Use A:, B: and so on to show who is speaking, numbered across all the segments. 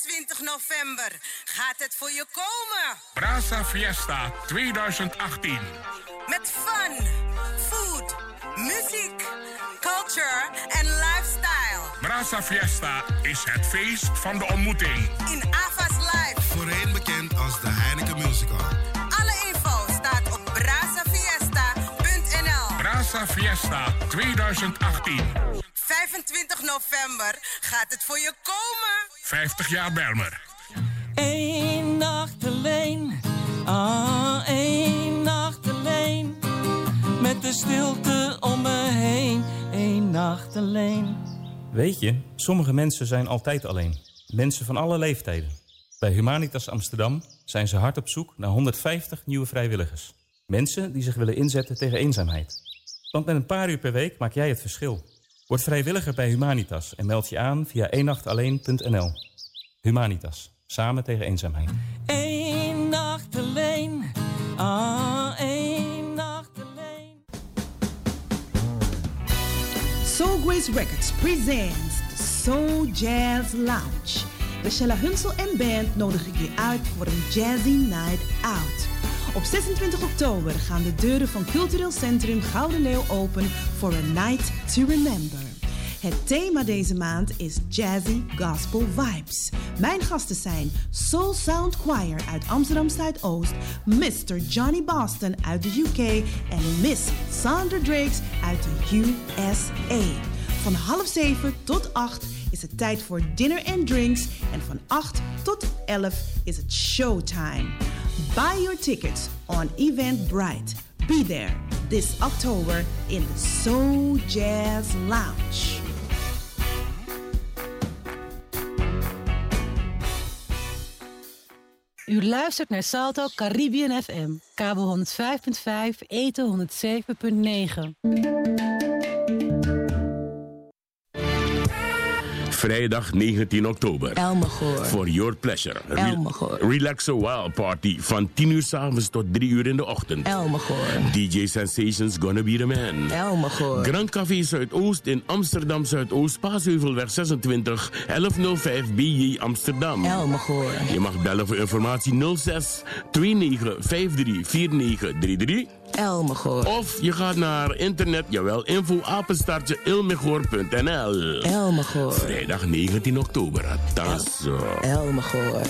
A: 25 november gaat het voor je komen.
B: Brasa Fiesta 2018.
A: Met fun, food, muziek, culture en lifestyle.
B: Brasa Fiesta is het feest van de ontmoeting.
A: In Ava's Live.
C: Voorheen bekend als de Heineken Musical.
A: Alle info staat op brasafiesta.nl.
B: Brasa Fiesta 2018.
A: 25 november gaat het voor je komen.
B: 50 jaar Belmer.
D: Eén nacht alleen, ah, één nacht alleen. Met de stilte om me heen, één nacht alleen.
E: Weet je, sommige mensen zijn altijd alleen. Mensen van alle leeftijden. Bij Humanitas Amsterdam zijn ze hard op zoek naar 150 nieuwe vrijwilligers. Mensen die zich willen inzetten tegen eenzaamheid. Want met een paar uur per week maak jij het verschil. Word vrijwilliger bij Humanitas en meld je aan via eenachtalleen.nl. Humanitas, samen tegen eenzaamheid.
D: Eén nacht alleen, ah, één nacht alleen.
F: Soul Grace Records presents the Soul Jazz Lounge. Rachella Hunsel en band nodig ik je uit voor een Jazzy Night Out. Op 26 oktober gaan de deuren van Cultureel Centrum Gouden Leeuw open voor a night to remember. Het thema deze maand is Jazzy Gospel Vibes. Mijn gasten zijn Soul Sound Choir uit Amsterdam Zuidoost, Mr. Johnny Boston uit de UK en Miss Sandra Drakes uit de USA. Van half zeven tot acht is het tijd voor dinner and drinks en van 8 tot 11 is het showtime. Buy your tickets on Eventbrite. Be there this October in the Soul Jazz Lounge.
G: U luistert naar Salto Caribbean FM, kabel 105.5, eten 107.9.
H: Vrijdag 19 oktober.
I: Elmegoor.
H: For your pleasure. Re-
I: Elmegoor.
H: Relax a Wild Party van 10 uur s'avonds tot 3 uur in de ochtend.
I: Elmegoor.
H: DJ Sensations Gonna Be The Man.
I: Elmegoor.
H: Grand Café Zuidoost in Amsterdam Zuidoost, Paasheuvelweg 26, 1105 BJ Amsterdam.
I: Elmegoor.
H: Je mag bellen voor informatie 06 29 53 4933. Of je gaat naar internet, jawel, info apenstaartje ilmegoor.nl.
I: Elmegoor.
H: Vrijdag 19 oktober, Tasso.
I: Elmegoor.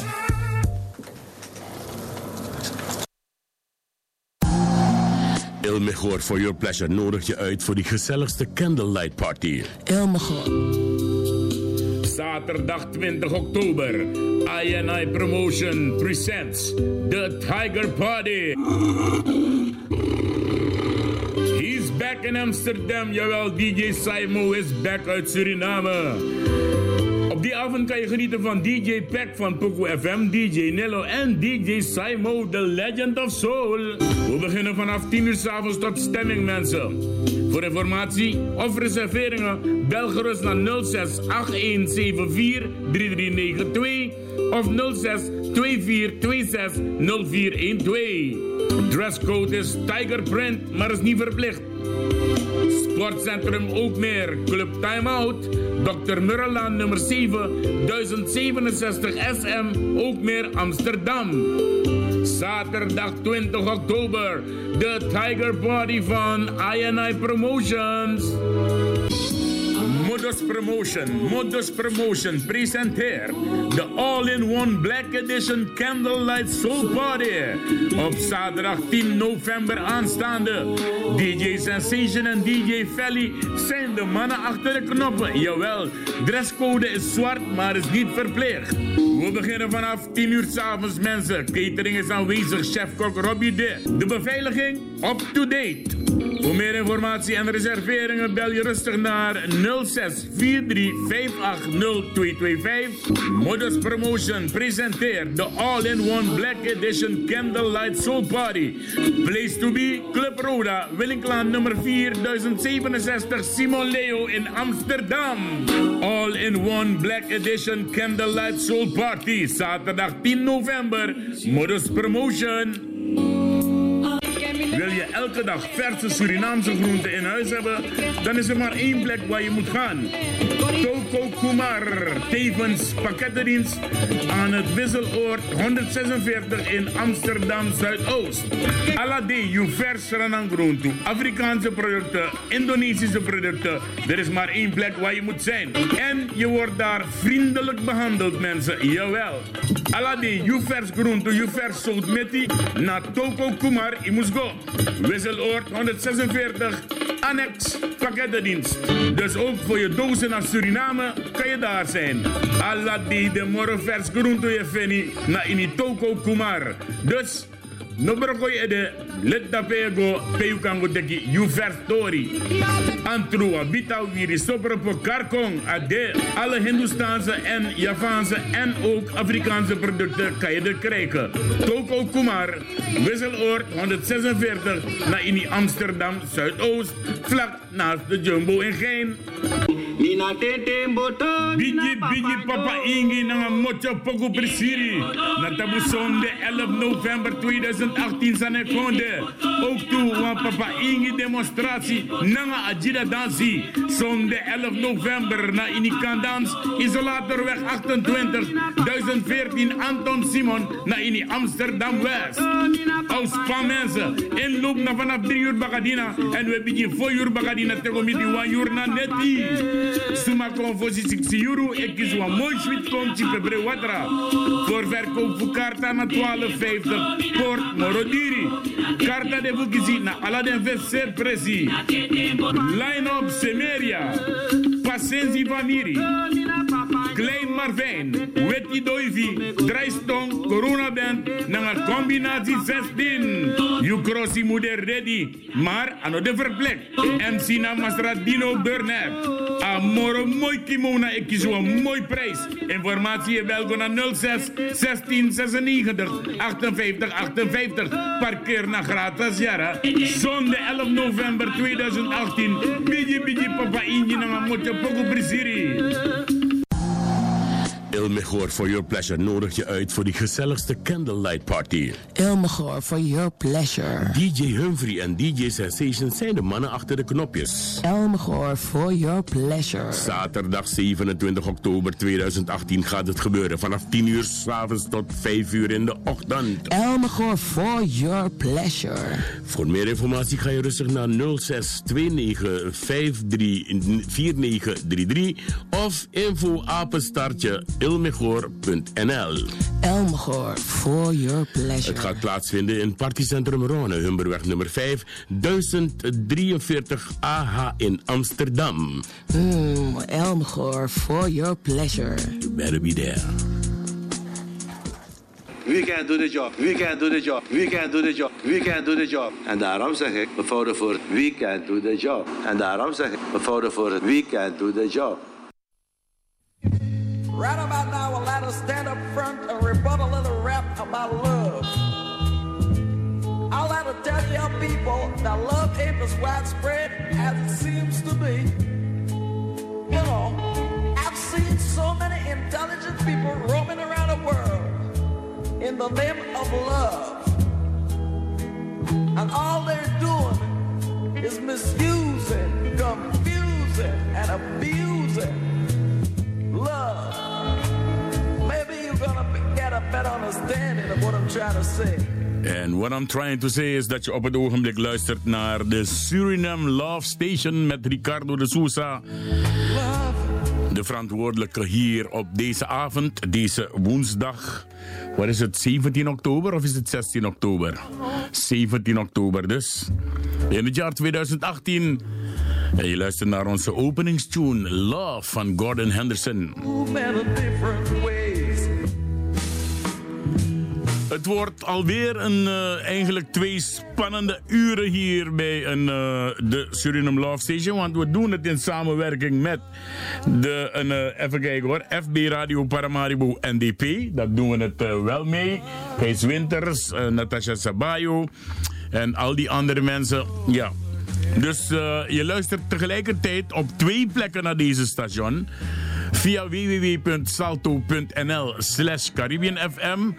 H: Ilmegoor for your pleasure nodig je uit voor die gezelligste candlelight party.
I: Elmegoor.
J: Zaterdag 20 oktober. INI Promotion presents The Tiger Party. He's back in Amsterdam. Jawel, DJ Simo is back uit Suriname. Op die avond kan je genieten van DJ Peck van Poco FM, DJ Nello en DJ Simo, the legend of soul. We beginnen vanaf 10 uur s'avonds tot stemming, mensen. Voor informatie of reserveringen bel gerust naar 06 8174 3392 of 06 2426 0412. Dresscode is Tiger Print, maar is niet verplicht. Sportcentrum ook meer. Club Time Out. Dr. Murrelaan nummer 7. 1067 SM. Meer Amsterdam. Zaterdag 20 oktober. De Tiger Party van INI Promotions. Modus Promotion, Modus Promotion presenteert de All-in-One Black Edition Candlelight Soul Party. Op zaterdag 10 november aanstaande. DJ Sensation en DJ Felly zijn de mannen achter de knoppen. Jawel, dresscode is zwart, maar is niet verplicht. We beginnen vanaf 10 uur s'avonds, mensen. Catering is aanwezig, chef-kok Robbie De. De beveiliging up-to-date. Voor meer informatie en reserveringen bel je rustig naar 06 43 58 0225. Modus Promotion presenteert de All-in-One Black Edition Candlelight Soul Party. Place to be, Club Roda, Willinklaan nummer 4067 Simon Leo in Amsterdam. All-in-One Black Edition Candlelight Soul Party, zaterdag 10 november. Modus Promotion. Wil je elke dag verse Surinaamse groenten in huis hebben? Dan is er maar één plek waar je moet gaan. Toko Kumar, tevens pakkettendienst aan het Wisseloord 146 in Amsterdam Zuidoost. Alade, je vers ranang groente, Afrikaanse producten, Indonesische producten. Er is maar één plek waar je moet zijn. En je wordt daar vriendelijk behandeld, mensen. Jawel. Alade, je vers groente, je vers zoutmetti, naar Toko Kumar, je moet go. Wisseloord 146, annex pakkettendienst. Dus ook voor je dozen naar Suriname kan je daar zijn. Alade, de morgen vers groente je feni, naar in Toko Kumar. Dus no broko ede let da pego peyu kango deki story antrua bita wiri sopro po karkong ade alle Hindoestaanse en Javaanse en ook Afrikaanse producten kan je er krijgen Toko Kumar Wisseloord 146 naar in Amsterdam Zuidoost vlak naast de Jumbo in Gein
K: Nina tete mboto
J: Bigi bigi papa ingi na mocho poku prisiri. Na tabu zonde 11 november 2018 sane konde ook toe wan papa ingi demonstratie nanga ajida dansi zonde 11 november na inikan dans isolatorweg 28 1014 Anton Simon na ini Amsterdam West aus van mensen inloop na vanaf 3 uur bagadina en we begin 4 uur bagadina tegen midi 1 uur na neti Suma confusie 6 euro. Ik is wat mooi sweet komt chipe watra. Voor verkoop voor karta na 12,50. Port Rodiri, Carta de Bukizina, Aladdin Vesser Prezi, Line Up Semeria, Pacenzi Vamiri. Klein Marvijn. Wetty Doivi. Draaistong. Corona Band. Een combinatie 16. You crossi moeder ready. Maar aan de verplek. MC na Masradino Burnett. Amoro mooi kimono. Ik kies een mooi prijs. Informatie bel naar 06 16 96 58 58. Parkeer naar gratis jara. Zondag 11 november 2018. Bidje bidje papa inje na motor poco brisiri.
H: Ilmegor for your pleasure nodig je uit voor die gezelligste candlelight party.
I: Ilmegor for your pleasure.
H: DJ Humphrey en DJ Sensation zijn de mannen achter de knopjes.
I: Elmegor for your pleasure.
H: Zaterdag 27 oktober 2018 gaat het gebeuren. Vanaf 10 uur s'avonds tot 5 uur in de ochtend.
I: Elmegor for your pleasure.
H: Voor meer informatie ga je rustig naar 06 29 53 4933 of info apenstaartje ilmegor.nl.
I: Elmegor for your pleasure.
H: Het gaat plaatsvinden in Partycentrum Rone, Humberweg nummer 5, 1043 AH in Amsterdam.
I: Mm, Elmegor for your pleasure.
H: You better be there.
K: We can do the job. We can do the job. We can do the job. We can do the job. En daarom zeg ik, we vouwen voor het we can do the job. En daarom zeg ik, we vouwen voor het we can do the job.
D: Right about now, I'll let us stand up front and rebut a little rap about love. I'll let her tell you people that love ain't as widespread as it seems to be. You know, I've seen so many intelligent people roaming around the world in the name of love. And all they're doing is misusing, confusing, and abusing love. Maybe you're gonna get a better understanding of what I'm trying to say.
J: En what I'm trying to say is dat je op het ogenblik luistert naar de Suriname Love Station met Ricardo de Sousa. De verantwoordelijke hier op deze avond, deze woensdag. Wat is het, 17 oktober of is het 16 oktober? 17 oktober dus. In het jaar 2018. En je luistert naar onze openingstune Love van Gordon Henderson.
D: ways.
J: Het wordt alweer een, eh, eigenlijk twee spannende uren hier bij een, eh, de Suriname Love Station. Want we doen het in samenwerking met de, een, eh, even kijken hoor, FB Radio Paramaribo NDP. Dat doen we het wel mee. Kees Winters, Natasha Sabayo en al die andere mensen. Ja. Dus je luistert tegelijkertijd op twee plekken naar deze station via www.salto.nl slash Caribbean FM.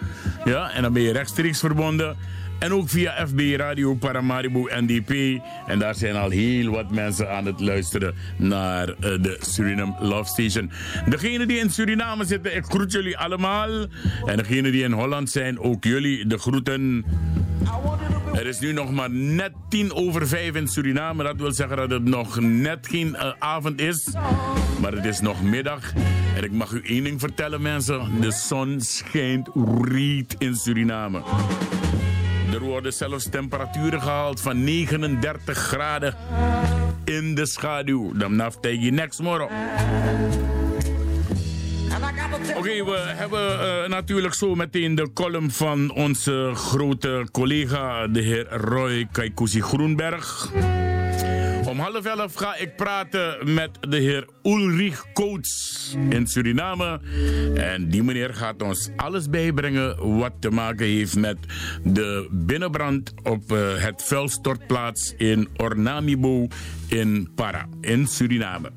J: Ja, en dan ben je rechtstreeks verbonden. En ook via FB Radio Paramaribo NDP. En daar zijn al heel wat mensen aan het luisteren naar uh, de Suriname Love Station. Degenen die in Suriname zitten, ik groet jullie allemaal. En degenen die in Holland zijn, ook jullie de groeten. Er is nu nog maar net tien over vijf in Suriname. Dat wil zeggen dat het nog net geen uh, avond is. Maar het is nog middag. En ik mag u één ding vertellen, mensen. De zon schijnt riet in Suriname. Er worden zelfs temperaturen gehaald van 39 graden in de schaduw. Dan naft je next morgen. Oké, we hebben uh, natuurlijk zo meteen de column van onze grote collega, de heer Roy Kaikuzi Groenberg. Om half elf ga ik praten met de heer Ulrich Coates in Suriname. En die meneer gaat ons alles bijbrengen wat te maken heeft met de binnenbrand op uh, het vuilstortplaats in Ornamibo in Para, in Suriname.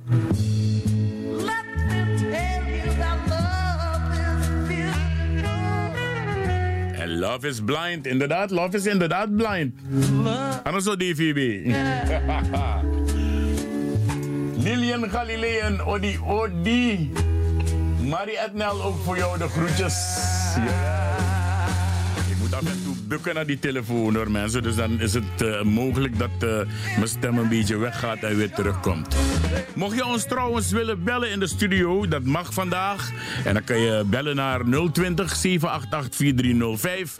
J: Love is blind. Inderdaad, love is inderdaad blind. Anders zo DVB. Lilian Galilean, Odi Odi. Marie Ednel, ook voor jou de groetjes. Ja af en toe bukken naar die telefoon hoor mensen. Dus dan is het uh, mogelijk dat uh, mijn stem een beetje weggaat en weer terugkomt. Mocht je ons trouwens willen bellen in de studio, dat mag vandaag. En dan kan je bellen naar 020 788 4305.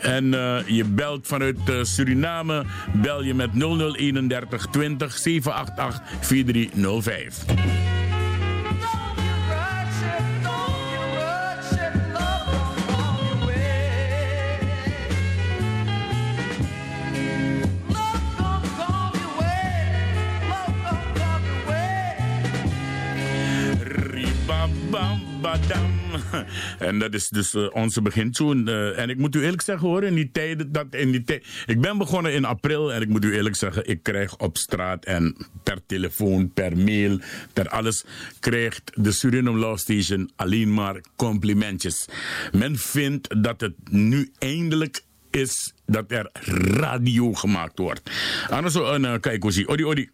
J: En uh, je belt vanuit Suriname, bel je met 0031 20 788 4305. En dat is dus uh, onze begintune. Uh, en ik moet u eerlijk zeggen hoor, in die tijden, dat in die. Ik ben begonnen in april en ik moet u eerlijk zeggen, ik krijg op straat en per telefoon, per mail, per alles, krijgt de Suriname Law Station alleen maar complimentjes. Men vindt dat het nu eindelijk is dat er radio gemaakt wordt. Anders zo, uh, zie, odi, odi.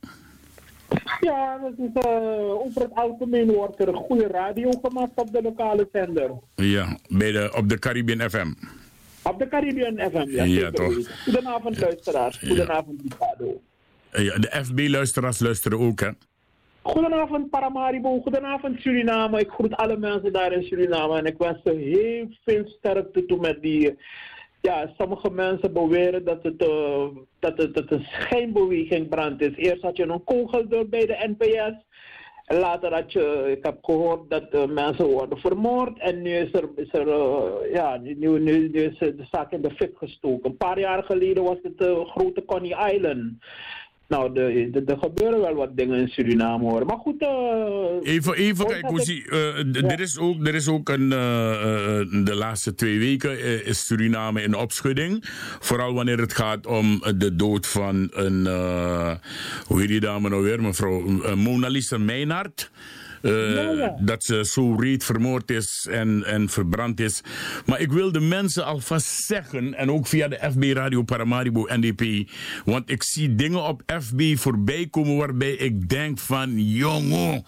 L: Ja, dat is, uh, over het algemeen wordt er een goede radio gemaakt op de lokale zender.
J: Ja, bij de, op de Caribbean FM.
L: Op de Caribbean FM, ja.
J: Ja, toch.
L: Goedenavond, luisteraars. Goedenavond, Ricardo.
J: Ja, de FB-luisteraars luisteren ook, hè?
L: Goedenavond Paramaribo, goedenavond Suriname. Ik groet alle mensen daar in Suriname en ik wens ze heel veel sterkte toe met die ja, sommige mensen beweren dat het, uh, dat het, dat een is. Eerst had je een kogel bij de NPS. Later had je, ik heb gehoord dat uh, mensen worden vermoord. En nu is er, is er uh, ja, nu, nu, is de zaak in de fik gestoken. Een paar jaar geleden was het grote Coney Island. Nou, er gebeuren wel wat dingen in Suriname hoor. Maar goed. Uh,
J: even, even kijken, hoe zie uh, er, is ook, er is ook een. Uh, de laatste twee weken is Suriname in opschudding. Vooral wanneer het gaat om de dood van een. hoe heet die dame nou weer, mevrouw? Mona Lisa Meinhardt. Uh, Dat ze zo reet vermoord is en, en verbrand is. Maar ik wil de mensen alvast zeggen, en ook via de FB Radio Paramaribo NDP, want ik zie dingen op FB voorbij komen waarbij ik denk van, jongen.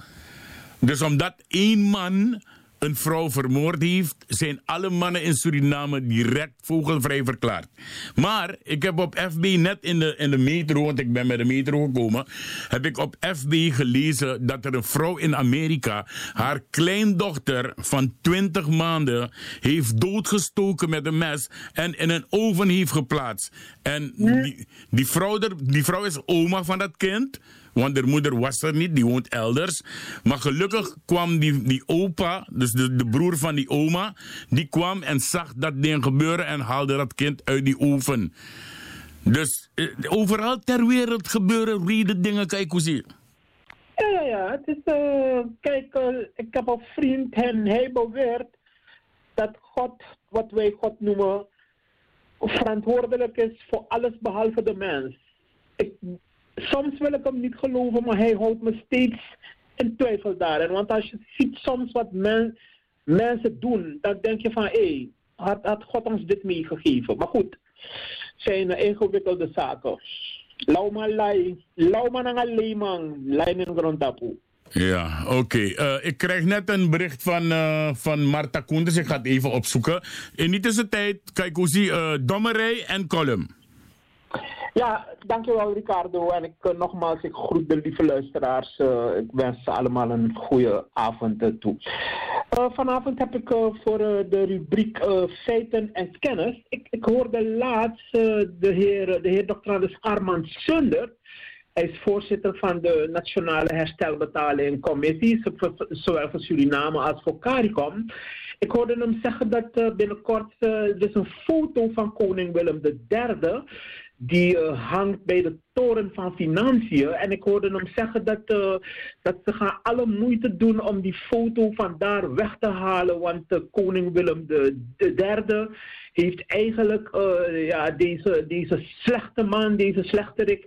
J: Dus omdat één man een vrouw vermoord heeft, zijn alle mannen in Suriname direct vogelvrij verklaard. Maar ik heb op FB net in de, in de metro, want ik ben met de metro gekomen, heb ik op FB gelezen dat er een vrouw in Amerika haar kleindochter van 20 maanden heeft doodgestoken met een mes en in een oven heeft geplaatst. En die, die, vrouw, die vrouw is oma van dat kind. Want de moeder was er niet, die woont elders. Maar gelukkig kwam die, die opa, dus de, de broer van die oma, die kwam en zag dat ding gebeuren en haalde dat kind uit die oven. Dus eh, overal ter wereld gebeuren reden dingen, kijk hoe zie.
L: Ja, ja, ja. Het is, uh, kijk, uh, ik heb een vriend en hij beweert dat God, wat wij God noemen, verantwoordelijk is voor alles behalve de mens. Ik, soms wil ik hem niet geloven, maar hij houdt me steeds in twijfel daarin. Want als je ziet soms wat men, mensen doen, dan denk je van, hé, hey, had, had God ons dit meegegeven? Maar goed, zijn ingewikkelde zaken. Lauma lai, lauma nanga leemang, min grondapu.
J: Ja, oké. Eh, ik krijg net een bericht van, uh, van Marta Koenders. Ik ga het even opzoeken. In die tussentijd, kijk hoe zie uh, Dommerij en Column.
L: Ja, dankjewel Ricardo. En ik uh, nogmaals, ik groet de lieve luisteraars. Uh, ik wens ze allemaal een goede avond uh, toe. vanavond heb ik voor de rubriek feiten en kennis. Ik, ik hoorde laatst de heer, de heer Dr. Armand Sunder. Hij is voorzitter van de Nationale Herstelbetaling Commissie, zowel voor Suriname als voor CARICOM. Ik hoorde hem zeggen dat binnenkort is een foto van koning Willem III die uh, hangt bij de toren van financiën. En ik hoorde hem zeggen dat, uh, dat ze gaan alle moeite doen om die foto van daar weg te halen. Want uh, koning Willem III heeft eigenlijk ja, deze, deze slechte man, deze slechterik,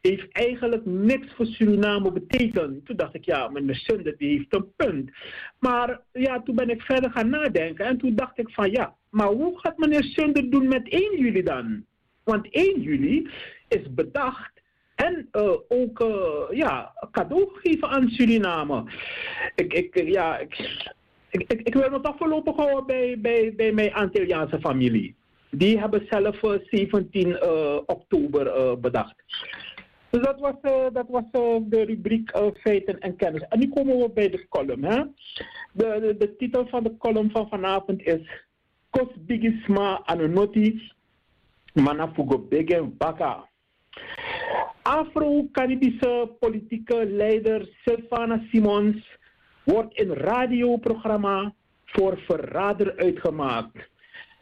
L: heeft eigenlijk niks voor Suriname betekend. Toen dacht ik, ja, meneer Sunder die heeft een punt. Maar ja, toen ben ik verder gaan nadenken. En toen dacht ik van, ja, maar hoe gaat meneer Sunder doen met 1 juli dan? Want 1 juli is bedacht en uh, ook uh, ja, cadeau geven aan Suriname. Ik, ik, ja, ik, ik, ik, wil me toch voorlopig houden bij, bij, bij mijn Antilliaanse familie. Die hebben zelf uh, 17 oktober bedacht. Dus dat was, dat was de rubriek feiten en kennis. En nu komen we bij de column. Hè? De, de, titel van de column van vanavond is Kos Bigisma Manafugo Bege Baka. Afro-Caribische politieke leider Sylvana Simons wordt in radioprogramma voor verrader uitgemaakt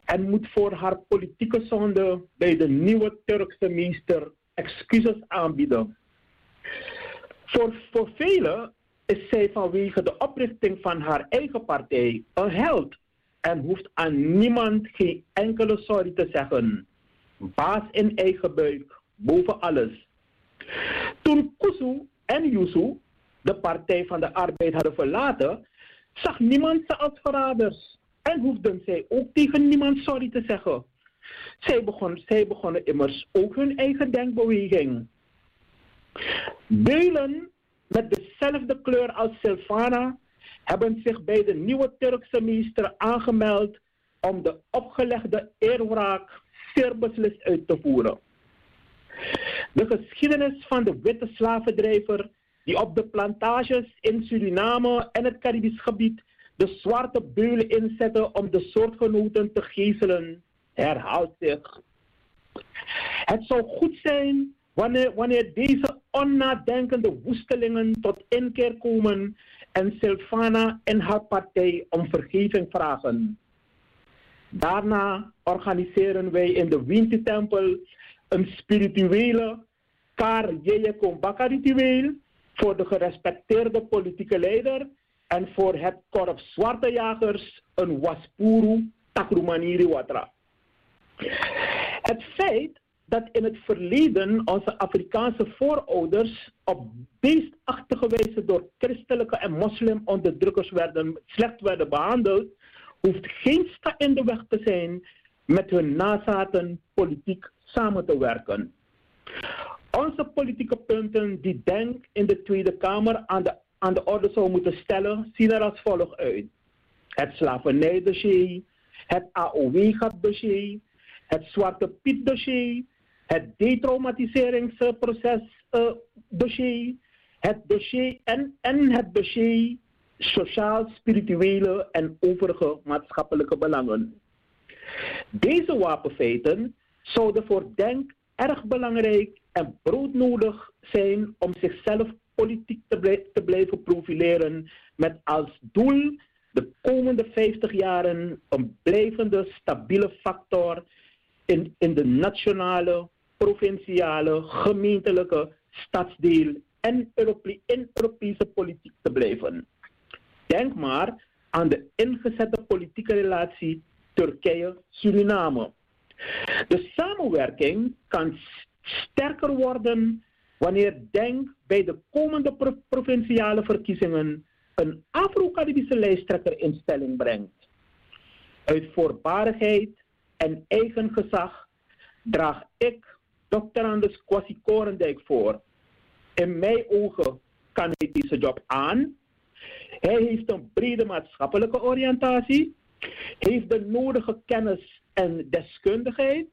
L: en moet voor haar politieke zonde bij de nieuwe Turkse minister excuses aanbieden. Voor, voor velen is zij vanwege de oprichting van haar eigen partij een held en hoeft aan niemand geen enkele sorry te zeggen baas in eigen buik, boven alles. Toen Kusu en Yusu de Partij van de Arbeid hadden verlaten, zag niemand ze als verraders en hoefden zij ook tegen niemand sorry te zeggen. Zij, begon, zij begonnen immers ook hun eigen denkbeweging. Beulen met dezelfde kleur als Silvana hebben zich bij de nieuwe Turkse minister aangemeld om de opgelegde eerwraak zeer uit te voeren. De geschiedenis van de witte slavendrijver die op de plantages in Suriname en het Caribisch gebied de zwarte beulen inzetten om de soortgenoten te geeselen, herhaalt zich. Het zou goed zijn wanneer, wanneer deze onnadenkende woestelingen tot inkeer komen en Silvana en haar partij om vergeving vragen. Daarna organiseren wij in de Winti-tempel een spirituele Kar Yeyekombaka ritueel voor de gerespecteerde politieke leider en voor het korps zwarte jagers een Waspuru Takrumaniri Watra. Het feit dat in het verleden onze Afrikaanse voorouders op beestachtige wijze door christelijke en moslimonderdrukkers werden, slecht werden behandeld, hoeft geen sta in de weg te zijn met hun nazaten politiek samen te werken. Onze politieke punten die Denk in de Tweede Kamer aan de, aan de orde zou moeten stellen, zien er als volgt uit. Het slavernijdossier, het AOW-dossier, het Zwarte Piet-dossier, het detraumatiseringsproces uh, dossier, het dossier en, en het dossier sociaal, spirituele en overige maatschappelijke belangen. Deze wapenfeiten zouden voor Denk erg belangrijk en broodnodig zijn om zichzelf politiek te, blijven profileren met als doel de komende 50 jaren een blijvende stabiele factor in, in de nationale, provinciale, gemeentelijke, stadsdeel en in Europese politiek te blijven. Denk maar aan de ingezette politieke relatie Turkije-Suriname. De samenwerking kan sterker worden wanneer Denk bij de komende provinciale verkiezingen een Afro-Caribische lijsttrekker in stelling brengt. Uit voorbarigheid en eigen gezag draag ik Dr. Anders Kwasi Korendijk voor. In mijn ogen kan hij deze job aan. Hij heeft een brede maatschappelijke oriëntatie, heeft de nodige kennis en deskundigheid,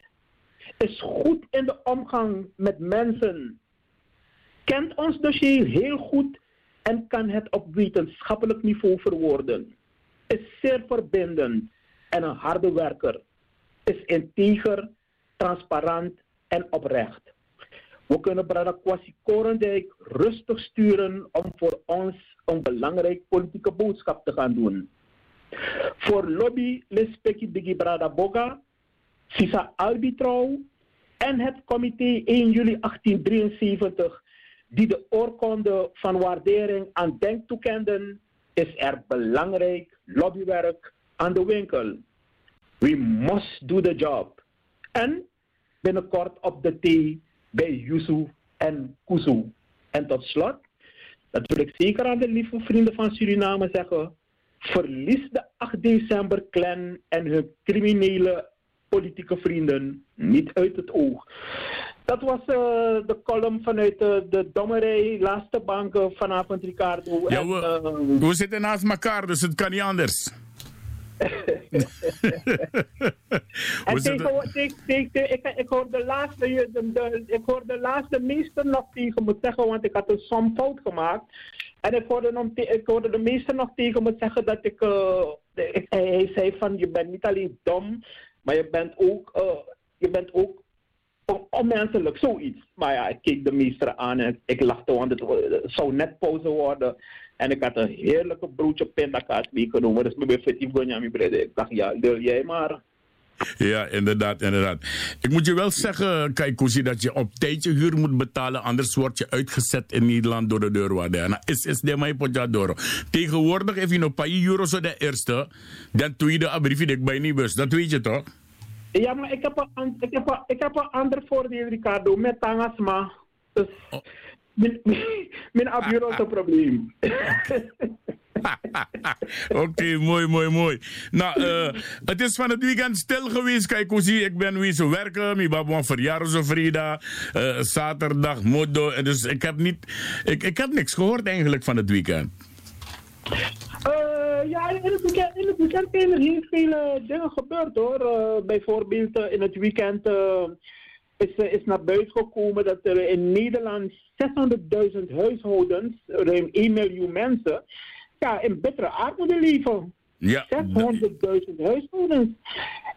L: is goed in de omgang met mensen, kent ons dossier heel goed en kan het op wetenschappelijk niveau verwoorden, is zeer verbindend en een harde werker, is integer, transparant en oprecht. We kunnen Brada Kwasi Korendijk rustig sturen om voor ons een belangrijk politieke boodschap te gaan doen. Voor lobby Lespeki Digi Brada Boga, Sisa Albitrouw en het comité 1 juli 1873 die de oorkonde van waardering aan Denk toekenden, is er belangrijk lobbywerk aan de winkel. We must do the job. En binnenkort op de thee bij Yusuf en Kuzu. En tot slot, dat wil ik zeker aan de lieve vrienden van Suriname zeggen. Verlies de 8 december clan en hun criminele politieke vrienden niet uit het oog. Dat was uh, de column vanuit uh, de Dommerij, laatste banken vanavond, Ricardo.
J: Ja, we, en, we zitten naast elkaar, dus het kan niet anders.
L: En tegen, tegen, tegen, ik, ik hoor de laatste, de, de, ik hoor de laatste meester nog tegen me zeggen, want ik had een som fout gemaakt. En ik hoorde, hem, ik hoorde de meester nog tegen me zeggen dat ik, uh, ik, hij zei van je bent niet alleen dom, maar je bent ook, uh, je bent ook onmenselijk, zoiets. Maar ja, ik keek de meester aan en ik lachte, want het zou net pauze worden. En ik had een heerlijke broodje pindakaas meegenomen. Dus mijn fetief mijn brede. Ik dacht, ja, wil jij maar.
J: Ja, inderdaad, inderdaad. Ik moet je wel zeggen, Kaikousi, dat je op tijd je huur moet betalen. Anders word je uitgezet in Nederland door de deurwaarder. En is is de mij door. Tegenwoordig, heb je nog een paar euro zo de eerste, dan tweede briefje ik bij niet bus. Dat weet je toch?
L: Ja, maar ik heb een, ik heb een, ik heb een ander voordeel, Ricardo, met Tangasma. Dus oh. Mijn, abuur is een probleem.
J: Oké, okay, mooi, mooi, mooi. Nou, uh, het is van het weekend stil geweest. Kijk hoe zie ik ben wezen werken. Mijn baba verjaardag zo vrijdag. Uh, zaterdag, modo. Dus ik heb niet... Ik, ik heb niks gehoord eigenlijk van het weekend.
L: Uh, ja, in het weekend, in het weekend zijn er heel veel dingen gebeurd hoor. Bijvoorbeeld in het weekend is, is naar buiten gekomen dat er in Nederland 600.000 huishoudens, ruim 1 miljoen mensen, ja, in bittere armoede leven.
J: Ja.
L: 600.000 huishoudens.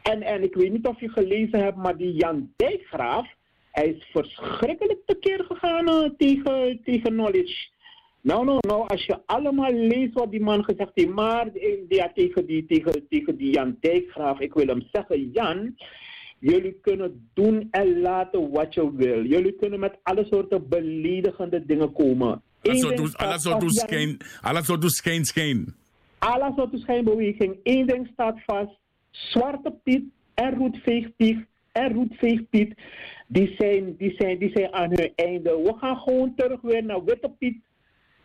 L: En, en ik weet niet of je gelezen hebt, maar die Jan Dijkgraaf, hij is verschrikkelijk tekeer gegaan tegen, tegen knowledge. Nou, nou, nou, als je allemaal leest wat die man gezegd heeft, maar ja, tegen, die, tegen, tegen die Jan Dijkgraaf, ik wil hem zeggen, Jan, jullie kunnen doen en laten wat je wil. Jullie kunnen met alle soorten beledigende dingen komen.
J: Alle soorten schijn, alle soorten schijn, schijn.
L: Alle soorten schijnbeweging. Eén ding staat vast. Zwarte Piet en Roetveegpiet en Roetveegpiet, die zijn, die, zijn, die zijn aan hun einde. We gaan gewoon terug weer naar Witte Piet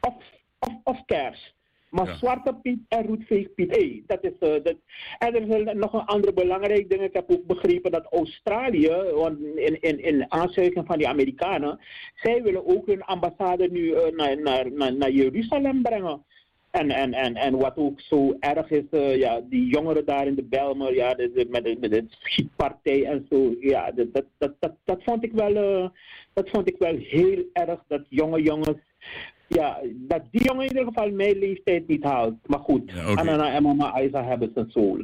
L: of, of, of kers. Maar ja. Zwarte Piet en Roetveegpiet, hey, dat is... Uh, dat. En er is nog een andere belangrijke ding. Ik heb ook begrepen dat Australië, want in, in, in aanzuiging van die Amerikanen, zij willen ook hun ambassade nu uh, naar, naar, naar, naar Jeruzalem brengen. En, en, en, en wat ook zo erg is, uh, ja, die jongeren daar in de Belmer, ja, met, de, met de schietpartij en zo, ja, dat, dat, dat, dat, dat, vond ik wel, uh, dat vond ik wel heel erg, dat jonge jongens ja, dat die jongen in ieder geval mijn leeftijd niet haalt. Maar goed, ja, okay. Anana en Mama Isa hebben zijn soul.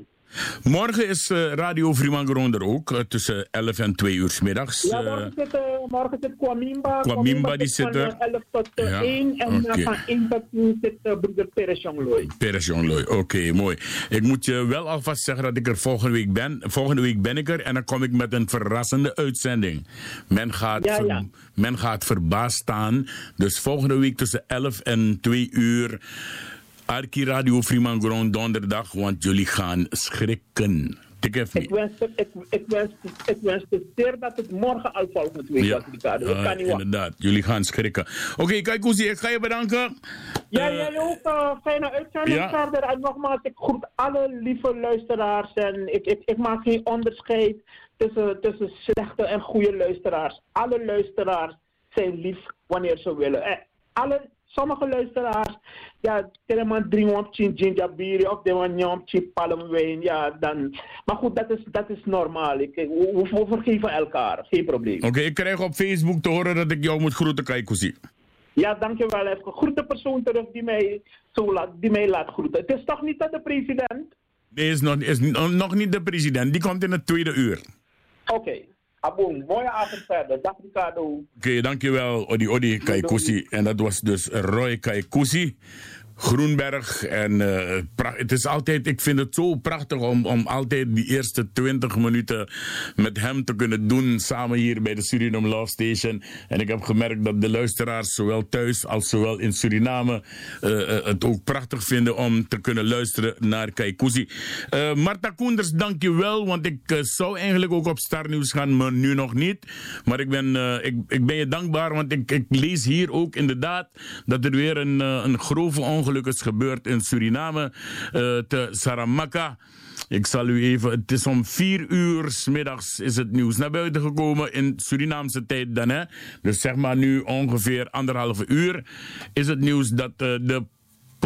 J: Morgen is uh, Radio Vrimangeron er ook, uh, tussen 11 en 2 uur s middags.
L: Ja, morgen zit, uh, morgen zit Kwamimba.
J: Kwamimba die zit er.
L: Van 11 tot ja. 1 en okay. van 1 tot 2 zit broeder Peres Jongloy.
J: Peres Jongloy, oké, okay, mooi. Ik moet je wel alvast zeggen dat ik er volgende week ben. Volgende week ben ik er en dan kom ik met een verrassende uitzending. Men gaat,
L: ja, ja.
J: Ver, men gaat verbaasd staan. Dus volgende week tussen 11 en 2 uur... Arki Radio Fremangron donderdag, want jullie gaan schrikken.
L: Ik wens, ik, ik, wens, ik wens te zeer dat het morgen al volgende week
J: Ja,
L: was, Ricardo. Ik
J: eh,
L: kan niet wachten.
J: inderdaad. Jullie gaan schrikken. Oké, kijk Koesie, ik ga je bedanken.
L: Ja,
J: Eh,
L: jij ook. eh, fijne uitzending
J: ja.
L: verder. En nogmaals, ik groet alle lieve luisteraars. En ik, ik, ik maak geen onderscheid tussen, tussen slechte en goede luisteraars. Alle luisteraars zijn lief wanneer ze willen. Eh, alle, sommige luisteraars, ja, helemaal drie op gingerbiri of de man op palmwijn. Ja, dan. Maar goed, dat is, dat is normaal. Ik, we, we vergeven elkaar. Geen probleem.
J: Oké, ik krijg op Facebook te horen dat ik jou moet groeten, Koesie.
L: Ja, dankjewel. Even groet de persoon terug die mij, zo laat, die mij laat groeten. Het is toch niet dat de president?
J: Deze is nog, is nog niet de president, die komt in het tweede uur.
L: Oké. Aboom, mooie avond verder. Dag Ricardo.
J: Oké, dankjewel Odi Odi Kaikousi. En dat was dus Roy Kaikousi. Groenberg. En pra- het is altijd, ik vind het zo prachtig om, om altijd die eerste 20 minuten met hem te kunnen doen. Samen hier bij de Suriname Love Station. En ik heb gemerkt dat de luisteraars, zowel thuis als zowel in Suriname, eh, eh, het ook prachtig vinden om te kunnen luisteren naar Kaikousi. Eh Marta Koenders, dank je wel. Want ik zou eigenlijk ook op Star News gaan, maar nu nog niet. Maar ik ben, ik, ik ben je dankbaar, want ik, ik lees hier ook inderdaad dat er weer een, een grove ongeluk is gebeurd in Suriname, eh, te Saramaka. Ik zal u even, het is om vier uur 's middags is het nieuws naar buiten gekomen in Surinaamse tijd dan hè. Dus zeg maar nu ongeveer anderhalve uur is het nieuws dat eh, de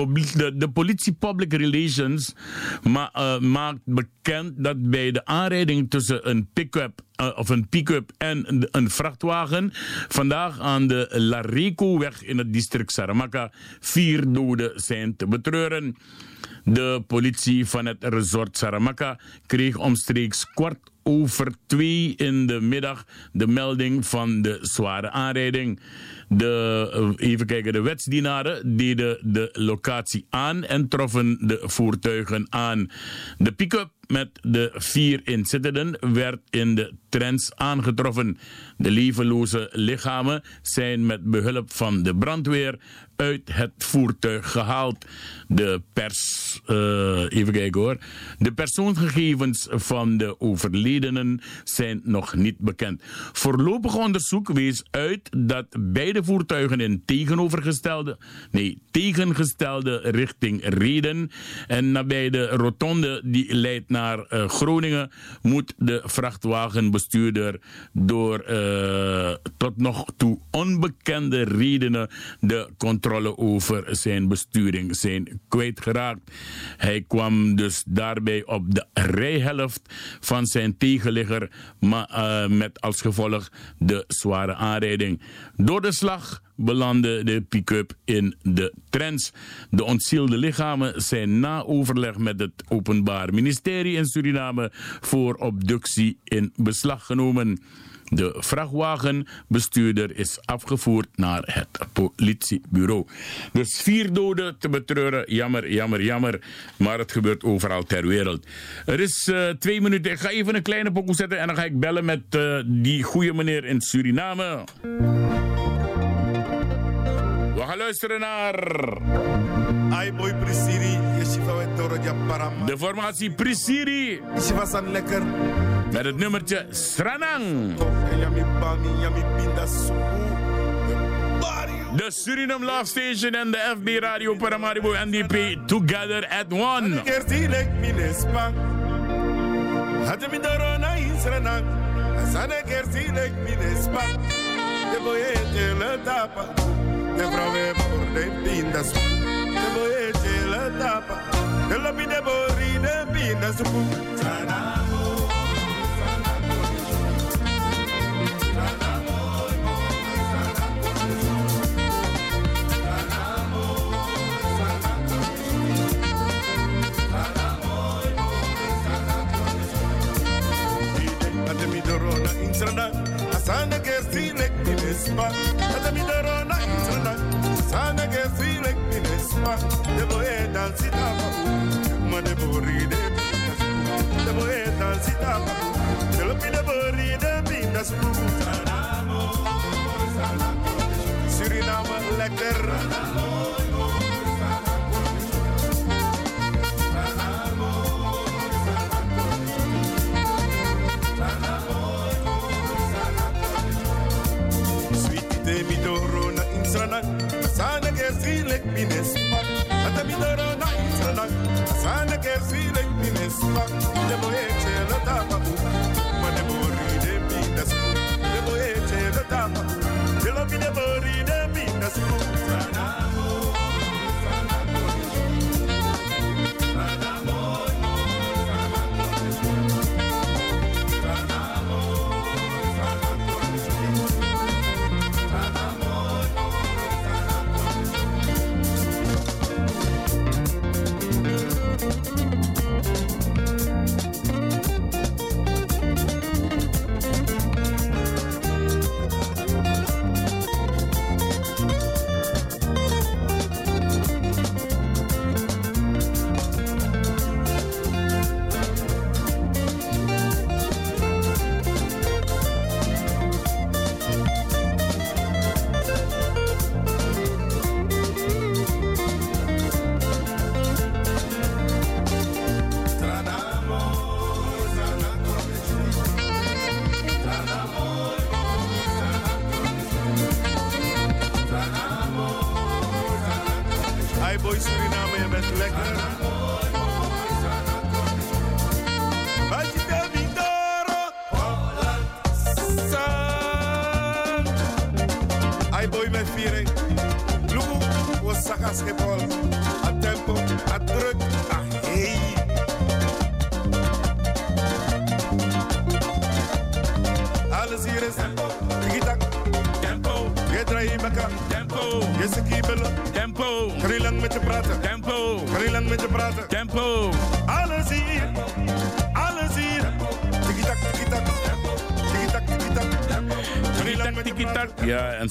J: de, de politie Public Relations ma- eh, maakt bekend dat bij de aanrijding tussen een pick-up eh, of een pick-up en een, een vrachtwagen vandaag aan de Lareco-weg in het district Saramaka vier doden zijn te betreuren. De politie van het resort Saramaka kreeg omstreeks kwart over twee in de middag de melding van de zware aanrijding. De, eh, even kijken, de wetsdienaren deden de locatie aan en troffen de voertuigen aan. De pick-up met de vier inzittenden werd in de trends aangetroffen. De levenloze lichamen zijn met behulp van de brandweer uit het voertuig gehaald. De pers, eh, even kijken hoor. De persoonsgegevens van de overledenen zijn nog niet bekend. Voorlopig onderzoek wees uit dat beide voertuigen in tegenovergestelde, nee, tegengestelde richting reden. En nabij de rotonde die leidt naar eh, Groningen moet de vrachtwagenbestuurder door eh, tot nog toe onbekende redenen de controle over zijn besturing zijn kwijtgeraakt. Hij kwam dus daarbij op de rijhelft van zijn tegenligger, maar eh, met als gevolg de zware aanrijding. Door de belandde de pick-up in de trends. De ontzielde lichamen zijn na overleg met het Openbaar Ministerie in Suriname voor obductie in beslag genomen. De vrachtwagenbestuurder is afgevoerd naar het politiebureau. Dus vier doden te betreuren. Jammer, jammer, jammer. Maar het gebeurt overal ter wereld. Er is eh, twee minuten. Ik ga even een kleine pokoe zetten en dan ga ik bellen met eh, die goede meneer in Suriname. Luisteren naar... De formatie Prisiri. Met het nummertje Sranang. De Suriname Love Station en de FB Radio Paramaribo NDP together at one.
C: Asane kertilek minespa. De boye le tapa. De vrave por de pinda supu. De boye le tapa. De la de bori de pinda supu. Ate mi dorona insrana Asana gersi lek minespa Ate mi dorona insrana Asana gersi lek minespa De boye dansi tapa Ma de bori de bindas De boye dansi tapa De lopi de bori de bindas Suriname lekker a lora na itana
J: sana ke feeling mi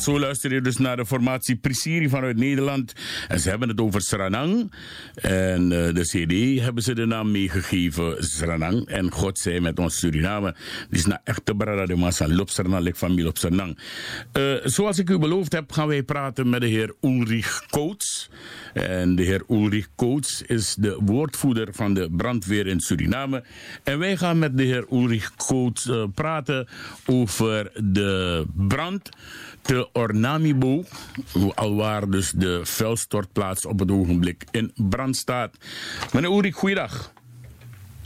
J: zo luister je dus naar de formatie Prisiri vanuit Nederland. En ze hebben het over Sranang. En eh, de CD hebben ze de naam meegegeven, Sranang. En God zij met ons Suriname. Die is na echte brada de massa, Lopsernang, lek familie Lopsernang. Eh zoals ik u beloofd heb, gaan wij praten met de heer Ulrich Coates. En de heer Ulrich Coates is de woordvoerder van de brandweer in Suriname. En wij gaan met de heer Ulrich Coates eh, praten over de brand te Ornamibo, alwaar dus de vuilstortplaats op het ogenblik in brand staat. Meneer Ulrich, goeiedag.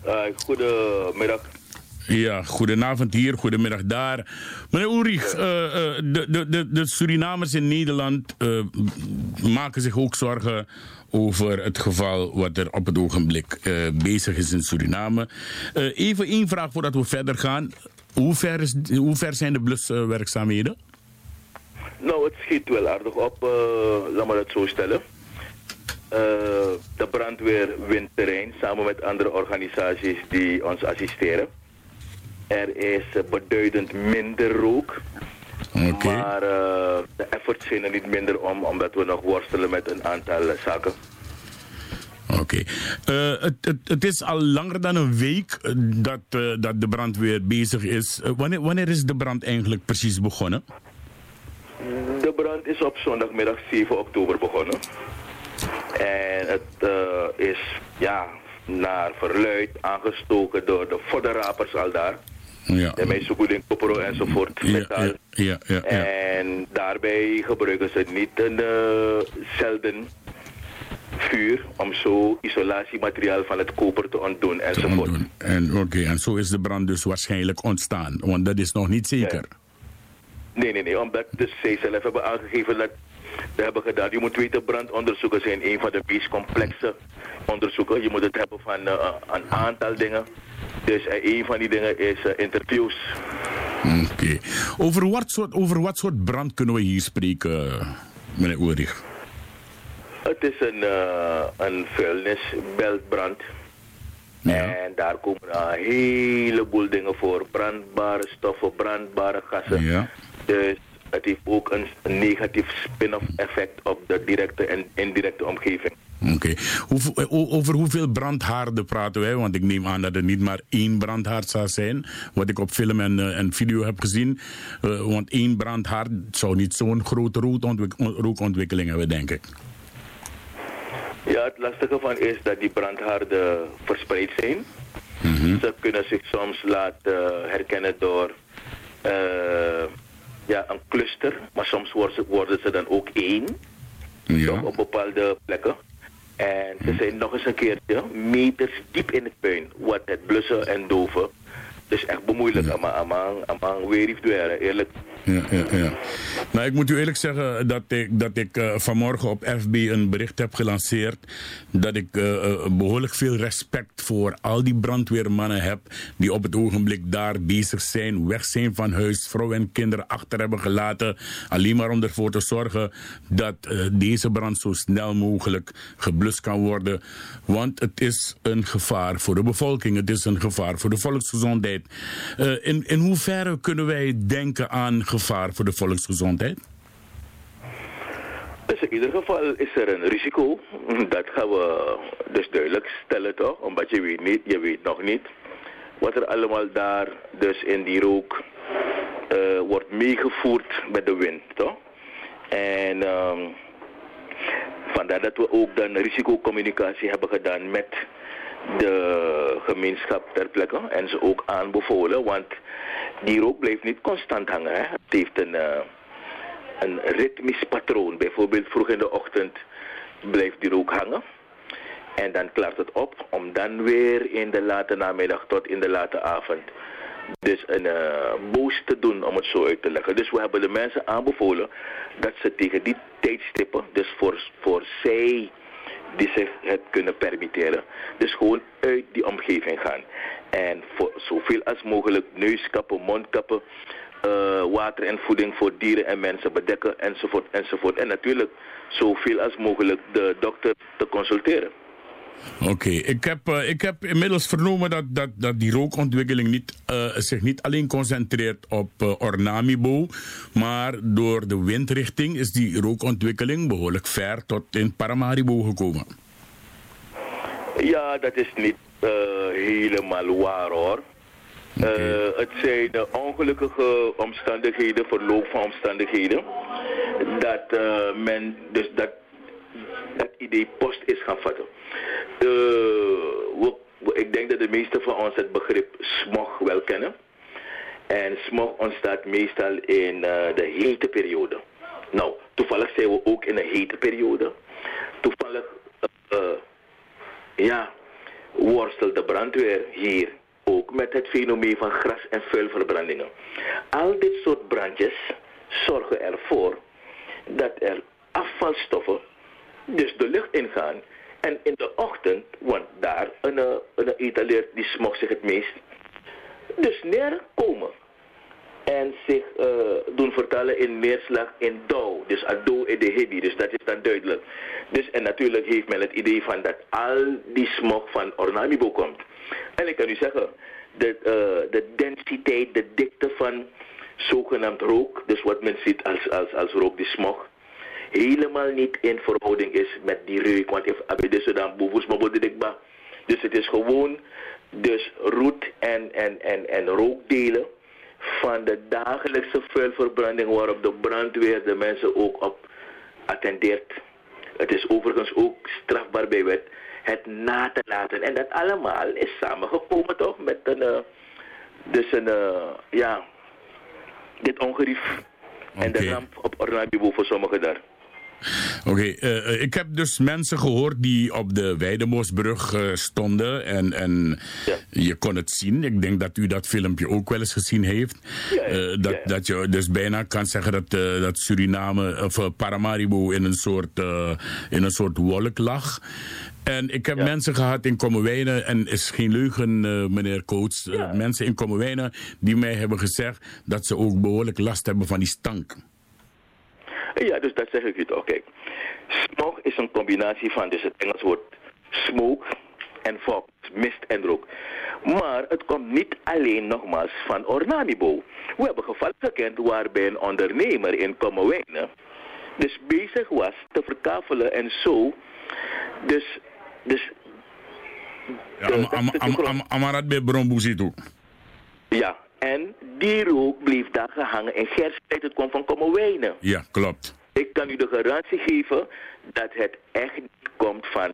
M: Uh, goedemiddag.
J: Ja, goedenavond hier, goedemiddag daar. Meneer Ulrich, uh, uh, de, de, de, Surinamers in Nederland uh, maken zich ook zorgen over het geval wat er op het ogenblik bezig is in Suriname. even één vraag voordat we verder gaan. Hoe ver, is, hoe ver zijn de bluswerkzaamheden?
M: Nou, het schiet wel aardig op, laat maar het zo stellen. de brandweer wint terrein samen met andere organisaties die ons assisteren. Er is beduidend minder rook.
J: Okay.
M: Maar uh, de efforts zijn er niet minder om, omdat we nog worstelen met een aantal zaken.
J: Oké. Okay. Uh, het, het, het, is al langer dan een week dat, uh, dat de brandweer bezig is. wanneer, wanneer is de brand eigenlijk precies begonnen?
M: De brand is op zondagmiddag 7 oktober begonnen. En het is ja, naar verluid aangestoken door de voddenrapers al daar.
J: Ja.
M: De meeste kopro enzovoort.
J: Ja, ja, ja, ja,
M: En daarbij gebruiken ze niet een uh, zelden vuur om zo isolatiemateriaal van het koper te ontdoen enzovoort.
J: Ontdoen. En, okay. en zo is de brand dus waarschijnlijk ontstaan, want dat is nog niet zeker.
M: Nee, nee, nee, omdat de zij zelf hebben aangegeven dat we hebben gedaan. Je moet weten, brandonderzoeken zijn een van de meest complexe onderzoeken. Je moet het hebben van uh, een aantal dingen. Dus uh, een van die dingen is uh, interviews.
J: Oké. Okay. Over, wat soort, over wat soort brand kunnen we hier spreken, meneer Ulrich?
M: Het is een, uh, een vuilnisbeltbrand. Ja. En daar komen een heleboel dingen voor. Brandbare stoffen, brandbare gassen.
J: Ja.
M: Dus het heeft ook een negatief spin-off effect op de directe en indirecte omgeving.
J: Oké. Okay. Over hoeveel brandhaarden praten wij? Want ik neem aan dat er niet maar één brandhaard zou zijn. Wat ik op film en, uh, en video heb gezien. Uh, want één brandhaard zou niet zo'n grote rookontwikkeling hebben, denk ik.
M: Ja, het lastige van is dat die brandhaarden verspreid zijn.
J: Mm -hmm.
M: Ze kunnen zich soms laten herkennen door uh, ja, een cluster. Maar soms worden ze, worden ze dan ook één.
J: Ja.
M: Op bepaalde plekken. En ze zijn nog eens een keertje meters diep in het puin. Wat het blussen en doven. Dus echt bemoeilijk. Ja. Amang, amang, amang, weer dweren, eerlijk.
J: Ja, ja, ja. Nou, ik moet u eerlijk zeggen dat ik, dat ik uh, vanmorgen op FB een bericht heb gelanceerd. Dat ik uh, uh, behoorlijk veel respect voor al die brandweermannen heb. Die op het ogenblik daar bezig zijn, weg zijn van huis, vrouw en kinderen achter hebben gelaten. Alleen maar om ervoor te zorgen dat deze brand zo snel mogelijk geblust kan worden. Want het is een gevaar voor de bevolking, het is een gevaar voor de volksgezondheid. In, in hoeverre kunnen wij denken aan gevaar voor de volksgezondheid?
M: Dus in ieder geval is er een risico. Dat gaan we dus duidelijk stellen toch? Omdat je weet niet, je weet nog niet wat er allemaal daar dus in die rook uh, wordt meegevoerd met de wind toch? En um, vandaar dat we ook dan risicocommunicatie hebben gedaan met de gemeenschap ter plekke en ze ook aanbevolen, want die rook blijft niet constant hangen. Hè. Het heeft een, uh, een ritmisch patroon. Bijvoorbeeld vroeg in de ochtend blijft die rook hangen. En dan klaart het op om dan weer in de late namiddag tot in de late avond dus een uh, boos te doen, om het zo uit te leggen. Dus we hebben de mensen aanbevolen dat ze tegen die tijdstippen, dus voor, voor zij die zich het kunnen permitteren, dus gewoon uit die omgeving gaan. En voor zoveel als mogelijk neuskappen, mondkappen, uh, water en voeding voor dieren en mensen bedekken enzovoort enzovoort. En natuurlijk zoveel als mogelijk de dokter te consulteren.
J: Oké, ik, heb, uh, ik heb inmiddels vernomen dat, dat, dat die rookontwikkeling niet, uh, zich niet alleen concentreert op uh, Ornamibo, maar door de windrichting is die rookontwikkeling behoorlijk ver tot in Paramaribo gekomen.
M: Ja, dat is niet helemaal waar hoor. Okay. het zijn de ongelukkige omstandigheden, verloop van omstandigheden, dat men dus dat, dat idee post is gaan vatten. Uh, ik denk dat de meesten van ons het begrip smog wel kennen. En smog ontstaat meestal in uh, de hete periode. Nou, toevallig zijn we ook in een hete periode. Toevallig, uh, ja, worstelt de brandweer hier ook met het fenomeen van gras- en vuilverbrandingen. Al dit soort brandjes zorgen ervoor dat er afvalstoffen dus de lucht ingaan en in de ochtend, want daar een, een, een die smog zich het meest, dus neerkomen. En zich uh, doen vertalen in neerslag in dauw. Dus ado in de hibby, dus dat is dan duidelijk. Dus en natuurlijk heeft men het idee van dat al die smog van Ornamibo komt. En ik kan u zeggen, de, uh, de densiteit, de dikte van zogenaamd rook, dus wat men ziet als, als, als rook, die smog, helemaal niet in verhouding is met die reuk. Want if abedisse dan boevens maar Dus het is gewoon dus roet en, en, en, en rookdelen van de dagelijkse vuilverbranding waarop de brandweer de mensen ook op attendeert. Het is overigens ook strafbaar bij wet het na te laten. En dat allemaal is samengekomen toch met een, uh, dus een, uh, ja, dit ongerief. Okay. En de ramp op Orlando voor sommigen daar.
J: Oké, okay, uh, eh, ik heb dus mensen gehoord die op de Weidemoosbrug uh, stonden en, en ja. je kon het zien. Ik denk dat u dat filmpje ook wel eens gezien heeft. Ja, ja. Uh, dat, dat je dus bijna kan zeggen dat, dat Suriname of Paramaribo in een soort, in een soort wolk lag. En ik heb mensen gehad in Kommerwijnen, en is geen leugen, meneer Coates, mensen in Kommerwijnen die mij hebben gezegd dat ze ook behoorlijk last hebben van die stank.
M: Ja, dus dat zeg ik u toch. Kijk, smog is een combinatie van dus het Engels woord smoke en fog, mist en rook. Maar het komt niet alleen nogmaals van Ornamibo. We hebben gevallen gekend waarbij een ondernemer in Kommerwijnen dus bezig was te verkavelen en zo. Dus, dus
J: ja, Amarat bij Bromboezito.
M: Ja, en die rook bleef daar gehangen in Gerstijd. Het kwam van Kommerwijnen.
J: Ja, klopt.
M: Ik kan u de garantie geven dat het echt niet komt van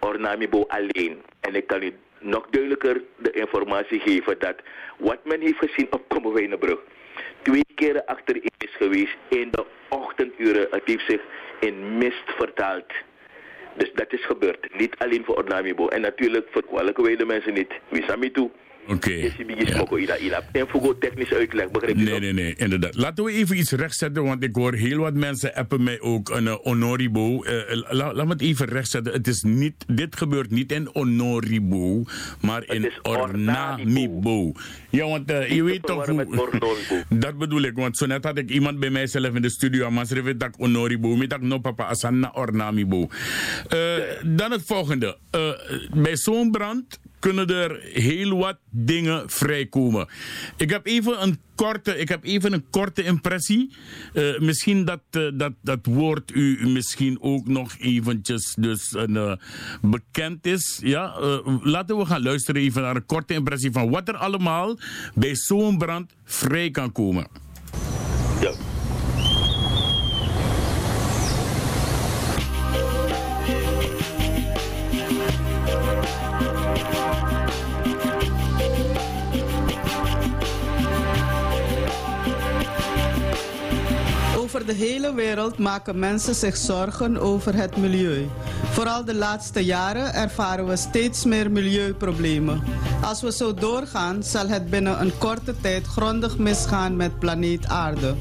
M: Ornamibo alleen. En ik kan u nog duidelijker de informatie geven dat wat men heeft gezien op Kommerwijnenbrug twee keren achterin is geweest in de ochtenduren. Het heeft zich in mist vertaald. Dus dat is gebeurd. Niet alleen voor Ornamibo. En natuurlijk voor welke de mensen niet. Wie toe?
J: Oké. Okay.
M: En voor technisch uitleg, begrijp je
J: Nee, nee, nee, inderdaad. Laten we even iets rechtzetten, want ik hoor heel wat mensen appen mij ook een uh, Honoribo. Uh, la, laat me het even rechtzetten. Het is niet, dit gebeurt niet in Honoribo, maar in Ornamibo. Ja, want uh, je weet toch hoe... dat bedoel ik, want zo net had ik iemand bij mijzelf in de studio, maar ze dat Honoribo, met dat no papa asanna Ornamibo. Dan het volgende. Bij zo'n brand kunnen er heel wat dingen vrijkomen. Ik heb even een korte, ik heb even een korte impressie. Uh, misschien dat, uh, dat dat woord u misschien ook nog eventjes dus, uh, bekend is. Ja? laten we gaan luisteren even naar een korte impressie van wat er allemaal bij zo'n brand vrij kan komen.
N: Over de hele wereld maken mensen zich zorgen over het milieu. Vooral de laatste jaren ervaren we steeds meer milieuproblemen. Als we zo doorgaan, zal het binnen een korte tijd grondig misgaan met planeet Aarde.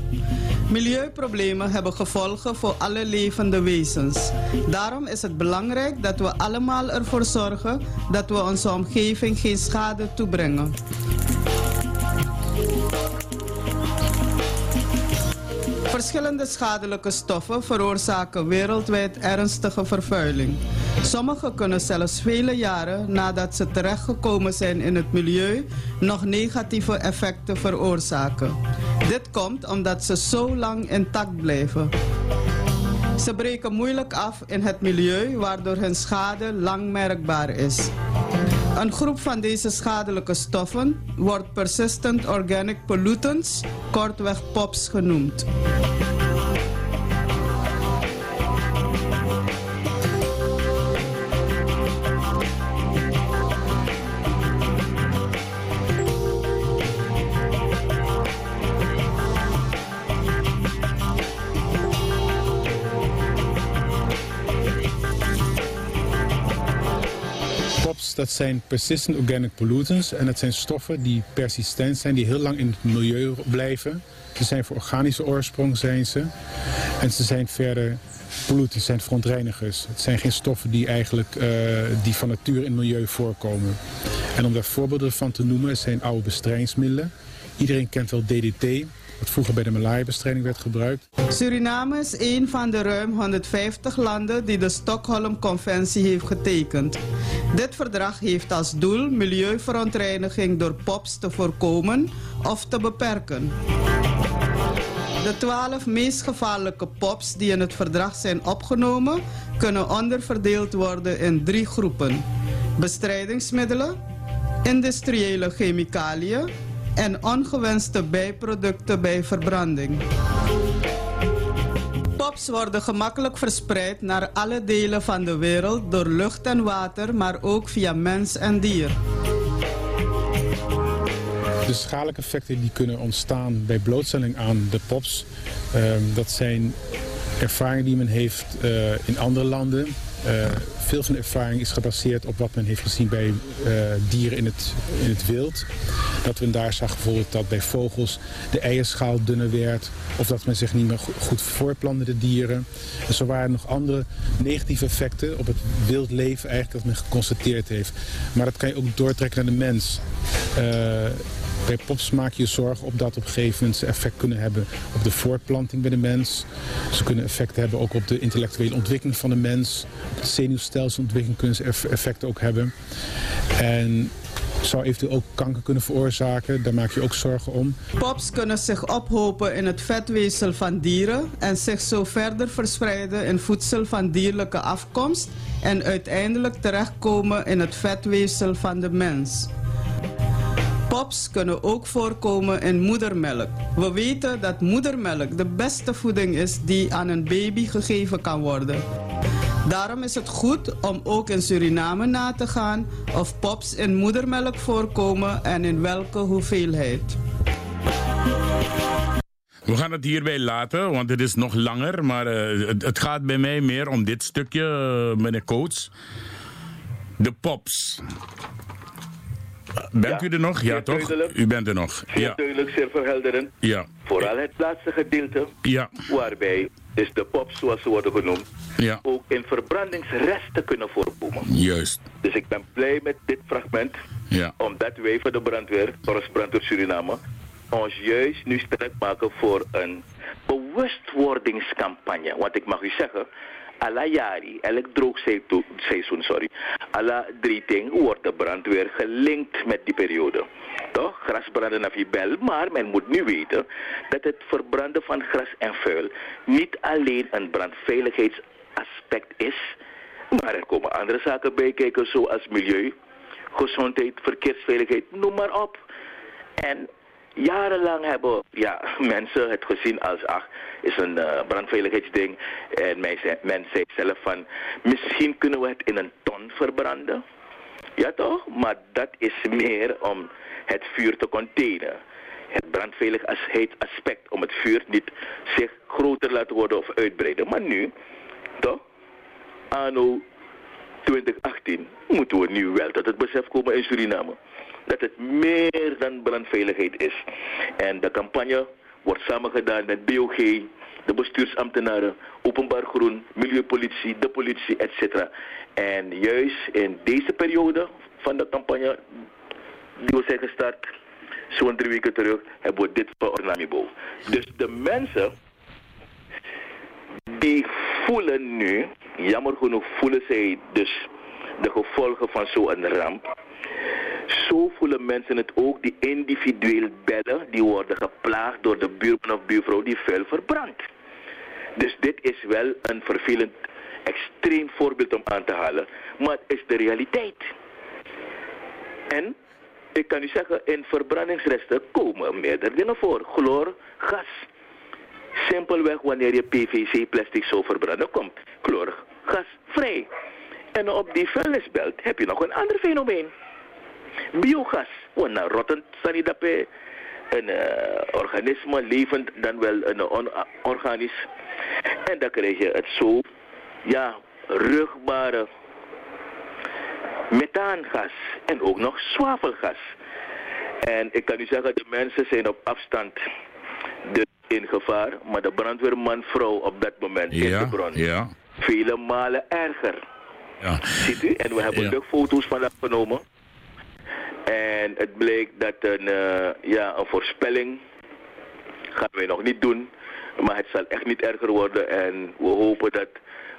N: Milieuproblemen hebben gevolgen voor alle levende wezens. Daarom is het belangrijk dat we allemaal ervoor zorgen dat we onze omgeving geen schade toebrengen. Verschillende schadelijke stoffen veroorzaken wereldwijd ernstige vervuiling. Sommige kunnen zelfs vele jaren nadat ze terechtgekomen zijn in het milieu nog negatieve effecten veroorzaken. Dit komt omdat ze zo lang intact blijven. Ze breken moeilijk af in het milieu, waardoor hun schade lang merkbaar is. Een groep van deze schadelijke stoffen wordt persistent organic pollutants, kortweg POPs genoemd.
O: Dat zijn persistent organic pollutants. En dat zijn stoffen die persistent zijn, die heel lang in het milieu blijven. Ze zijn voor organische oorsprong, zijn ze. En ze zijn verder pollutants, zijn verontreinigers. Het zijn geen stoffen die eigenlijk eh, die van nature in het milieu voorkomen. En om daar voorbeelden van te noemen, zijn oude bestrijdingsmiddelen. Iedereen kent wel DDT, wat vroeger bij de malaria-bestrijding werd gebruikt.
N: Suriname is een van de ruim 150 landen die de Stockholm-conventie heeft getekend. Dit verdrag heeft als doel milieuverontreiniging door POPs te voorkomen of te beperken. De twaalf meest gevaarlijke POPs die in het verdrag zijn opgenomen, kunnen onderverdeeld worden in drie groepen: bestrijdingsmiddelen, industriële chemicaliën en ongewenste bijproducten bij verbranding. Pops worden gemakkelijk verspreid naar alle delen van de wereld door lucht en water, maar ook via mens en dier.
O: De schadelijke effecten die kunnen ontstaan bij blootstelling aan de POPs, ehm, dat zijn ervaringen die men heeft eh, in andere landen. Uh, veel van de ervaring is gebaseerd op wat men heeft gezien bij uh, dieren in het, in het wild. Dat men daar zag bijvoorbeeld dat bij vogels de eierschaal dunner werd. Of dat men zich niet meer goed voortplantte, de dieren. En zo waren er nog andere negatieve effecten op het wild leven eigenlijk dat men geconstateerd heeft. Maar dat kan je ook doortrekken naar de mens. Uh, bij pops maak je zorgen op dat op een gegeven moment ze effect kunnen hebben op de voortplanting bij de mens. Ze kunnen effect hebben ook op de intellectuele ontwikkeling van de mens. Op de zenuwstelselontwikkeling kunnen ze effecten ook hebben. En zou eventueel ook kanker kunnen veroorzaken. Daar maak je ook zorgen om.
N: Pops kunnen zich ophopen in het vetweefsel van dieren en zich zo verder verspreiden in voedsel van dierlijke afkomst en uiteindelijk terechtkomen in het vetweefsel van de mens. Pops kunnen ook voorkomen in moedermelk. We weten dat moedermelk de beste voeding is die aan een baby gegeven kan worden. Daarom is het goed om ook in Suriname na te gaan of pops in moedermelk voorkomen en in welke hoeveelheid.
H: We gaan het hierbij laten, want het is nog langer. Maar het, het, gaat bij mij meer om dit stukje, uh, meneer Coates. De pops. Bent
M: ja,
H: u er nog? Ja, toch?
M: Duidelijk.
H: U bent er nog.
M: Zeer
H: ja.
M: duidelijk, zeer verhelderend.
H: Ja.
M: Vooral het laatste gedeelte,
H: ja.
M: waarbij dus de pops, zoals ze worden genoemd,
H: ja.
M: ook in verbrandingsresten kunnen voorkomen.
H: Juist.
M: Dus ik ben blij met dit fragment,
H: ja.
M: omdat wij van de brandweer, Torres Brandweer Suriname, ons juist nu sterk maken voor een bewustwordingscampagne. Want ik mag u zeggen, alla jari, elk droogseizoen, sorry, drie dingen wordt de brandweer gelinkt met die periode. Toch? Grasbranden naar bel, maar men moet nu weten dat het verbranden van gras en vuil niet alleen een brandveiligheidsaspect is, maar er komen andere zaken bij kijken zoals milieu, gezondheid, verkeersveiligheid, noem maar op. En jarenlang hebben ja, mensen het gezien als, ach, is een uh, brandveiligheidsding. En men zei, men zei zelf van, misschien kunnen we het in een ton verbranden. Ja toch? Maar dat is meer om het vuur te containen. Het brandveiligheidsaspect om het vuur niet zich groter laten worden of uitbreiden. Maar nu, toch? Anno 2018 moeten we nu wel tot het besef komen in Suriname dat het meer dan brandveiligheid is. En de campagne wordt samengedaan met BOG, de bestuursambtenaren, openbaar groen, milieupolitie, de politie, etc. En juist in deze periode van de campagne, die we zijn gestart, zo'n drie weken terug, hebben we dit voor Ornamibo. Dus de mensen die voelen nu, jammer genoeg voelen zij dus de gevolgen van zo'n ramp. Zo voelen mensen het ook die individueel bellen, die worden geplaagd door de buurman of buurvrouw die vuil verbrandt. Dus dit is wel een vervelend, extreem voorbeeld om aan te halen. Maar het is de realiteit. En ik kan u zeggen, in verbrandingsresten komen meerdere dingen voor. Chloor, gas. Simpelweg wanneer je PVC-plastic zou verbranden, komt chloor, gas vrij. En op die vuilnisbelt heb je nog een ander fenomeen. Biogas. Want een rottend sanidape, een uh, organisme, levend dan wel een onorganisch. En dan krijg je het zo, ja, rugbare methaangas en ook nog zwavelgas. En ik kan u zeggen, de mensen zijn op afstand de, in gevaar, maar de brandweerman vrouw op dat moment ja, in de bron. Ja. Vele malen erger. Ja. Ziet u? En we hebben ja. luchtfoto's vandaag genomen. En het bleek dat een, uh, ja, een voorspelling gaan wij nog niet doen. Maar het zal echt niet erger worden. En we hopen dat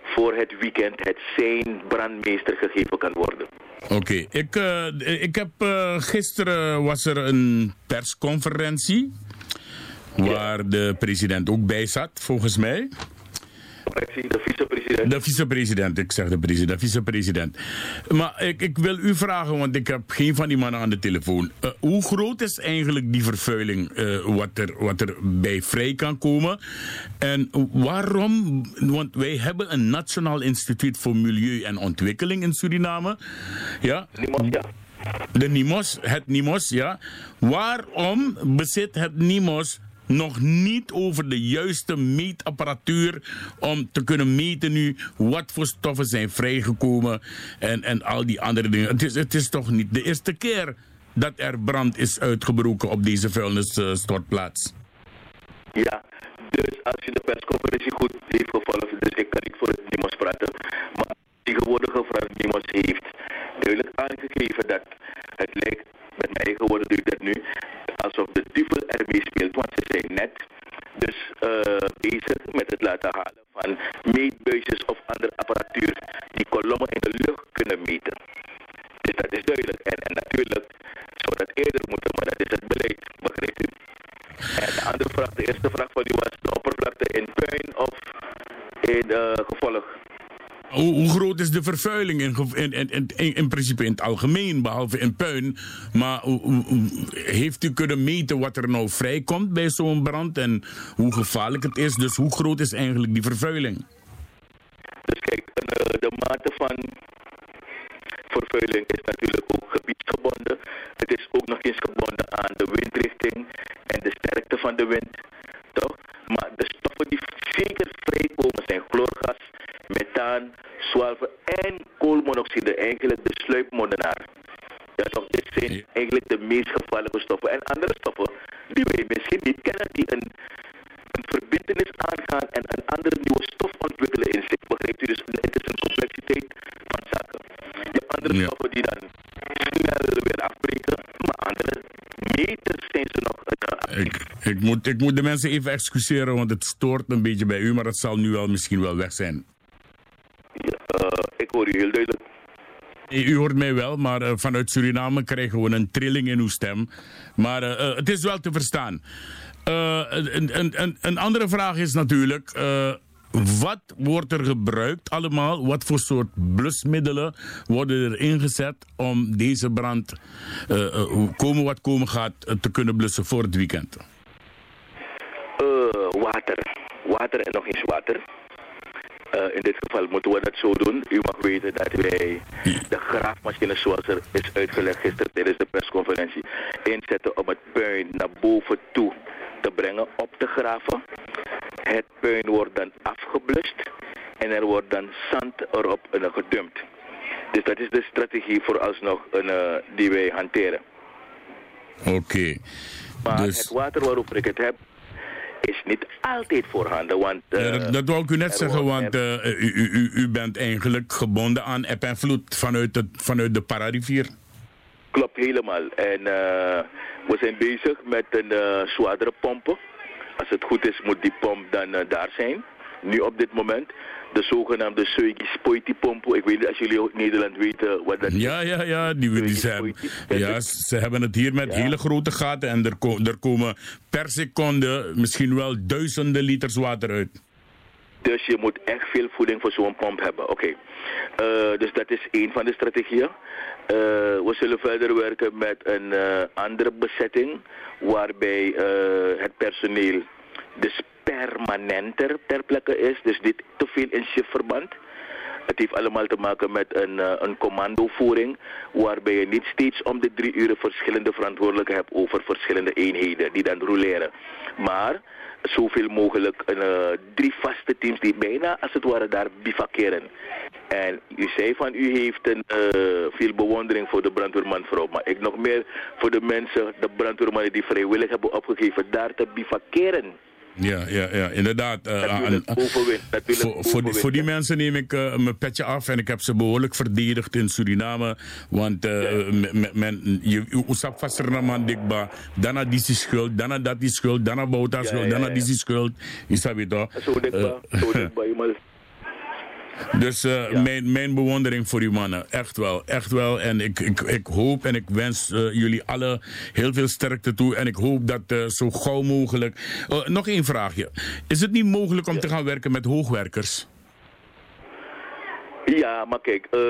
M: voor het weekend het zijn brandmeester gegeven kan worden.
J: Oké, ik, uh, ik heb uh, gisteren was er een persconferentie waar de president ook bij zat, volgens mij
M: de vicepresident.
J: De vicepresident, ik zeg de president, vicepresident. Maar ik, ik wil u vragen, want ik heb geen van die mannen aan de telefoon. Uh, hoe groot is eigenlijk die vervuiling uh, wat, er, wat er bij vrij kan komen? En waarom, want wij hebben een Nationaal Instituut voor Milieu en Ontwikkeling in Suriname. Ja?
M: NIMOS, ja.
J: De NIMOS, het NIMOS, ja. Waarom bezit het NIMOS nog niet over de juiste meetapparatuur om te kunnen meten nu wat voor stoffen zijn vrijgekomen en, en al die andere dingen. Het is, het is toch niet de eerste keer dat er brand is uitgebroken op deze vuilnisstortplaats.
M: Ja, dus als je de persconferentie goed heeft gevolgd, dus ik kan niet voor het NIMOS praten, maar tegenwoordig mevrouw NIMOS heeft duidelijk aangegeven dat het lijkt, met mijn eigen woorden doe dat nu, alsof de duivel ermee speelt. Want ze zijn net dus uh, bezig met het laten halen van meetbuisjes of andere apparatuur die kolommen in de lucht kunnen meten. Dus dat is duidelijk. En, en natuurlijk zou dat eerder moeten, maar dat is het beleid, begrijpt u? En de andere vraag, de eerste vraag van u was de oppervlakte in puin of in uh, gevolg
J: hoe, groot is de vervuiling in, in, in, in, principe in het algemeen, behalve in puin? Maar heeft u kunnen meten wat er nou vrijkomt bij zo'n brand en hoe gevaarlijk het is? Dus hoe groot is eigenlijk die vervuiling?
M: Dus kijk, eh, de mate van vervuiling is natuurlijk ook gebiedsgebonden. Het is ook nog eens gebonden aan de windrichting en de sterkte van de wind. Toch? Maar de stoffen die zeker vrijkomen zijn chloorgas, methaan, zwavel en koolmonoxide, eigenlijk de sluipmoordenaar. Toch, dit zijn eigenlijk de meest gevaarlijke stoffen. En andere stoffen die wij misschien niet kennen, die een, een verbindenis aangaan en een andere nieuwe stof ontwikkelen in zich. Begrijpt u? Dus het is een complexiteit van zaken. Hebt andere ja. stoffen die dan snel weer afbreken, maar andere meters zijn ze nog uh,
J: ik, ik, moet, ik moet de mensen even excuseren, want het stoort een beetje bij u, maar het zal nu wel misschien wel weg zijn.
M: Uh, ik hoor u heel duidelijk.
J: U hoort mij wel, maar uh, vanuit Suriname krijgen we een trilling in uw stem. Maar uh, het is wel te verstaan. Een, een, een, andere vraag is natuurlijk... wat wordt er gebruikt allemaal? Wat voor soort blusmiddelen worden er ingezet om deze brand, komen wat komen gaat, te kunnen blussen voor het weekend?
M: water. Water en nog eens water. Uh, in dit geval moeten we dat zo doen. U mag weten dat wij de graafmachine zoals er is uitgelegd gisteren tijdens de persconferentie inzetten om het puin naar boven toe te brengen, op te graven. Het puin wordt dan afgeblust en er wordt dan zand erop uh, gedumpt. Dus dat is de strategie vooralsnog uh, die wij hanteren.
J: Oké.
M: Maar
J: Dus-
M: het water waarover ik het heb, is niet altijd voorhanden. Want,
J: Ja,
M: eh,
J: dat, dat wou ik u net zeggen, want eh, u, u, bent eigenlijk gebonden aan eb en vloed vanuit, het, vanuit de Pararivier.
M: Klopt helemaal. En eh, we zijn bezig met een eh zwaardere pompen. Als het goed is, moet die pomp dan eh, daar zijn. Nu op dit moment. De zogenaamde Suigi Spoiti pompen. Ik weet niet als jullie ook Nederland weten wat dat
J: Ja, ja, ja, die, die zijn, ja, ze hebben het hier met hele grote gaten en er, ko- er komen per seconde misschien wel duizenden liters water uit.
M: Dus je moet echt veel voeding voor zo'n pomp hebben. Oké. Eh, dus dat is één van de strategieën. Eh, we zullen verder werken met een eh, andere bezetting. Waarbij het personeel dus permanenter ter plekke is. Dus niet te veel in shiftverband. Het heeft allemaal te maken met een, eh, een commandovoering. Waarbij je niet steeds om de drie uren verschillende verantwoordelijken hebt over verschillende eenheden die dan roleren. Maar zoveel mogelijk eh, drie vaste teams die bijna als het ware daar bivakeren. En u zei van u heeft een, eh, veel bewondering voor de brandweermanvrouw. Maar ik nog meer voor de mensen, de brandweermannen die vrijwillig hebben opgegeven daar te bivakeren.
J: Ja, ja, ja inderdaad. eh, aan- voor, voor, die,
M: bovenwind.
J: voor die mensen neem ik eh, mijn petje af en ik heb ze behoorlijk verdedigd in Suriname. Want eh, me- me- men, je usap vast man dikba, daarna die is schuld, daarna dat is schuld, daarna bouwt dat
M: Ja,
J: schuld, daarna die is schuld. Je het toch?
M: Zo dikbaar,
J: Eh,
M: zo dikbaar.
J: Dus eh, mijn, mijn bewondering voor u mannen. Echt wel, echt wel. En ik, ik, ik hoop en ik wens eh, jullie allen heel veel sterkte toe. En ik hoop dat eh, zo gauw mogelijk... Eh, nog één vraagje. Is het niet mogelijk om te gaan werken met hoogwerkers?
M: Ja, maar kijk, eh,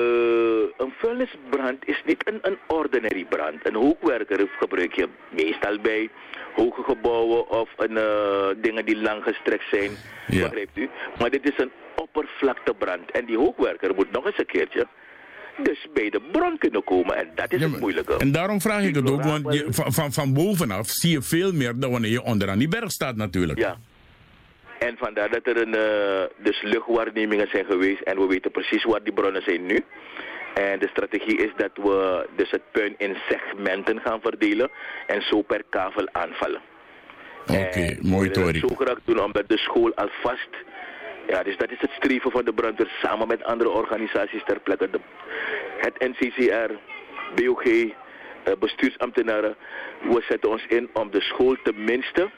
M: een vuilnisbrand is niet een, een ordinary brand. Een hoogwerker gebruik je meestal bij hoge gebouwen of een, eh, dingen die lang gestrekt zijn.
J: Ja.
M: Begrijpt u? Maar dit is een oppervlaktebrand. En die hoogwerker moet nog eens een keertje dus bij de bron kunnen komen. En dat is het moeilijke.
J: En daarom vraag ik het ook, want je, van, van, van bovenaf zie je veel meer dan wanneer je onderaan die berg staat natuurlijk.
M: Ja. En vandaar dat er een, eh, dus luchtwaarnemingen zijn geweest en we weten precies waar die bronnen zijn nu. En de strategie is dat we dus het puin in segmenten gaan verdelen en zo per kavel aanvallen.
J: Oké, mooi
M: We willen
J: Tori.
M: het zo graag doen omdat de school alvast... Ja, dus dat is het streven van de brandweer samen met andere organisaties ter plekke. De, het NCCR, BOG, eh, bestuursambtenaren. We zetten ons in om de school tenminste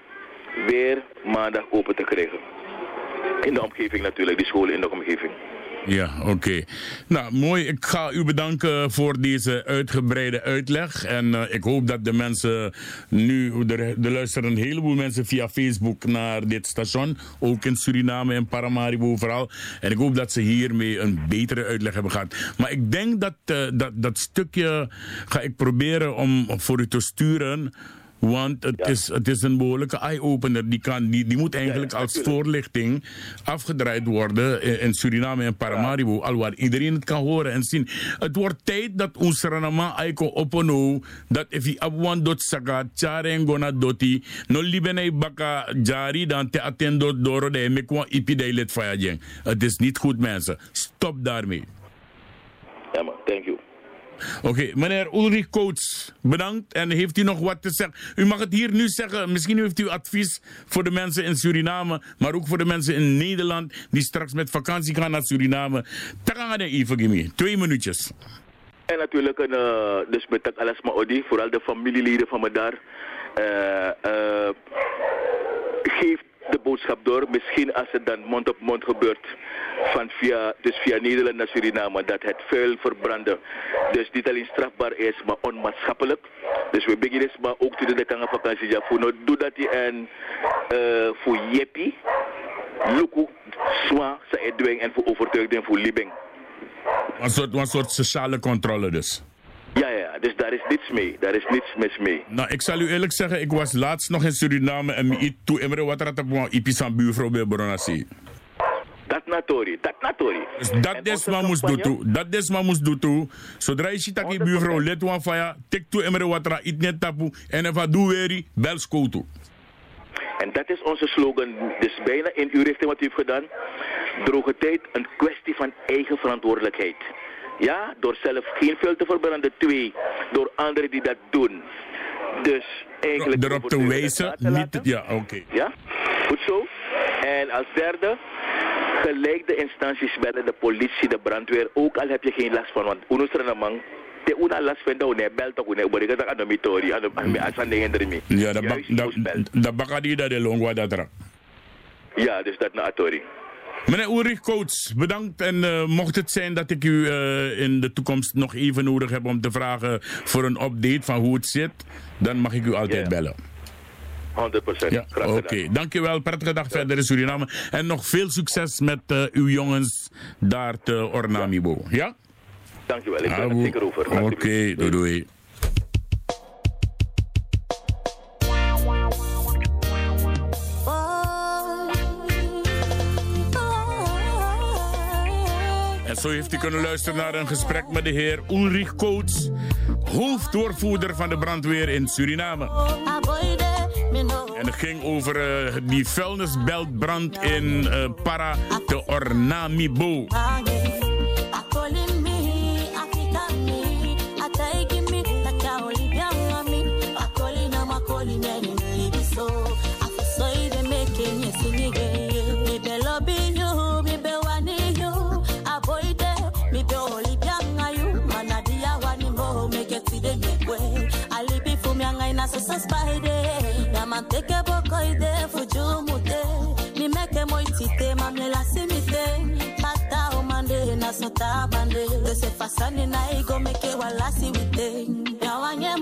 M: weer maandag open te krijgen. In de omgeving natuurlijk, die scholen in de omgeving.
J: Ja, oké. Nou, mooi. Ik ga u bedanken voor deze uitgebreide uitleg. En eh, ik hoop dat de mensen nu, er luisteren een heleboel mensen via Facebook naar dit station. Ook in Suriname en Paramaribo overal. En ik hoop dat ze hiermee een betere uitleg hebben gehad. Maar ik denk dat eh, dat, dat stukje ga ik proberen om voor u te sturen. Want het, is, het is een behoorlijke eye-opener. Die, kan, die, die moet eigenlijk als voorlichting afgedraaid worden in, in Suriname en Paramaribo. Al waar iedereen het kan horen en zien. Het wordt tijd dat ons Ranama Aiko Opono. Dat if je abwan dot saka, tjaren gona doti. No libenei baka jari dan te attendo doro de mekwa ipi de Het is niet goed mensen. Stop daarmee.
M: Ja man, thank you.
J: Oké, meneer Ulrich Coates, bedankt. En heeft u nog wat te zeggen? U mag het hier nu zeggen. Misschien heeft u advies voor de mensen in Suriname, maar ook voor de mensen in Nederland die straks met vakantie gaan naar Suriname. Takanga de even, Gimme. Twee minuutjes.
M: En natuurlijk, een, eh, dus dat alles maar Odi, vooral de familieleden van me daar. eh, eh, geef de boodschap door. Misschien als het dan mond op mond gebeurt. Van via, dus via Nederland naar Suriname. Dat het vuil verbranden. Dus niet alleen strafbaar is, maar onmaatschappelijk. Dus we beginnen maar ook toen de kanga vakantie. Ja, voor nou doe dat en eh, voor Jeppie. Luku, Swa, sa Edwin en voor overtuiging voor Libing.
J: Een soort, een soort sociale controle dus.
M: Ja, ja, dus daar is niets mee. Daar is niets mis mee.
J: Nou, ik zal u eerlijk zeggen, ik was laatst nog in Suriname en ik toe emre wat er op ipisan buurvrouw bij Boronasi.
M: Dat natori, dat natori.
J: Dus dat is wat moest doen toe. Dat is wat moest doen toe. Zodra je ziet dat je buurvrouw let wan faya, tik toe wat er iets net tapu en even doe weer, bel school toe.
M: En dat is onze slogan. Dus bijna in uw richting wat u heeft gedaan. Droge tijd, een kwestie van eigen verantwoordelijkheid. Ja, door zelf geen vuil te verbranden. Twee, door anderen die dat doen. Dus eigenlijk...
J: Erop te wijzen, niet... Ja, oké.
M: Ja, goed zo. En als derde, gelijk de instanties bellen, de politie, de brandweer, ook al heb je geen last van, want uno te una last van de une bel toch une bori kata ano mitori ano asan de hendrimi.
J: Ja, da da bakadi da de longwa da tra.
M: Ja, dus dat na atori.
J: Meneer Ulrich Coates, bedankt. En uh, mocht het zijn dat ik u uh, in de toekomst nog even nodig heb om te vragen voor een update van hoe het zit, dan mag ik u altijd yeah. bellen.
M: 100%.
J: Ja, Oké, okay. dankjewel. Prettige dag ja. verder in Suriname. En nog veel succes met uh, uw jongens daar te Ornamibo. Ja?
M: Dankjewel, ik ben het zeker over.
J: Oké, okay, doei doei. Zo heeft u kunnen luisteren naar een gesprek met de heer Ulrich Coates, hoofddoorvoerder van de brandweer in Suriname. En het ging over uh, die vuilnisbeltbrand in uh, Para de Ornamibo.
P: princess by day. Yamanteke bokoide fujumute. Mimeke moitite mamlela simite. Mata omande na sota bande. Dese fasane na ego meke walasi wite. Yawanye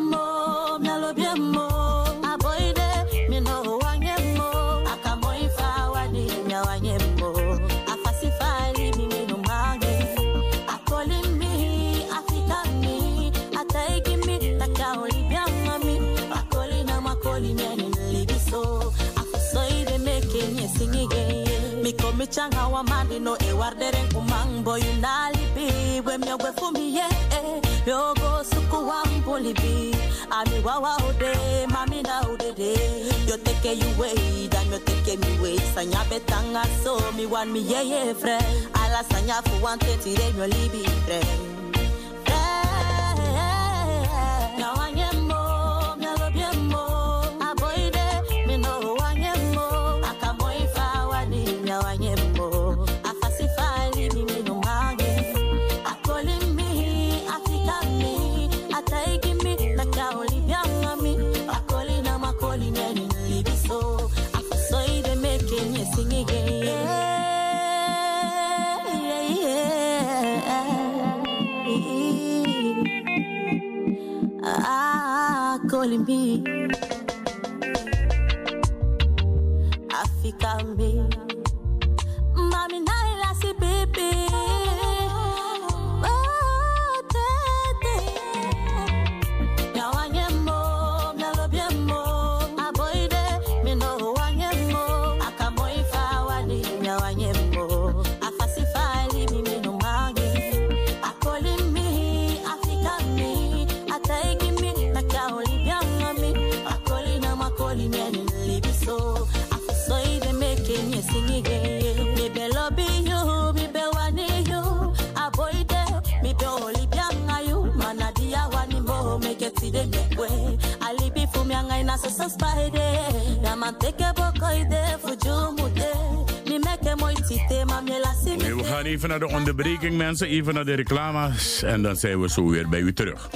P: mandino e guardere kumango yunalibi wemyo gwefumiye eh, yogo suku wambulibi ami wawa ude mami na udede yo teke yuwe dan yo teke miwe sanya betanga so mi wan mi yeye fre. Ala sanya fu wan tetire libi friend. Calling me. Bokoide, fujumude.
J: Nee, we gaan even naar de onderbreking, mensen. Even naar de reclames. En dan zijn we zo weer bij u terug.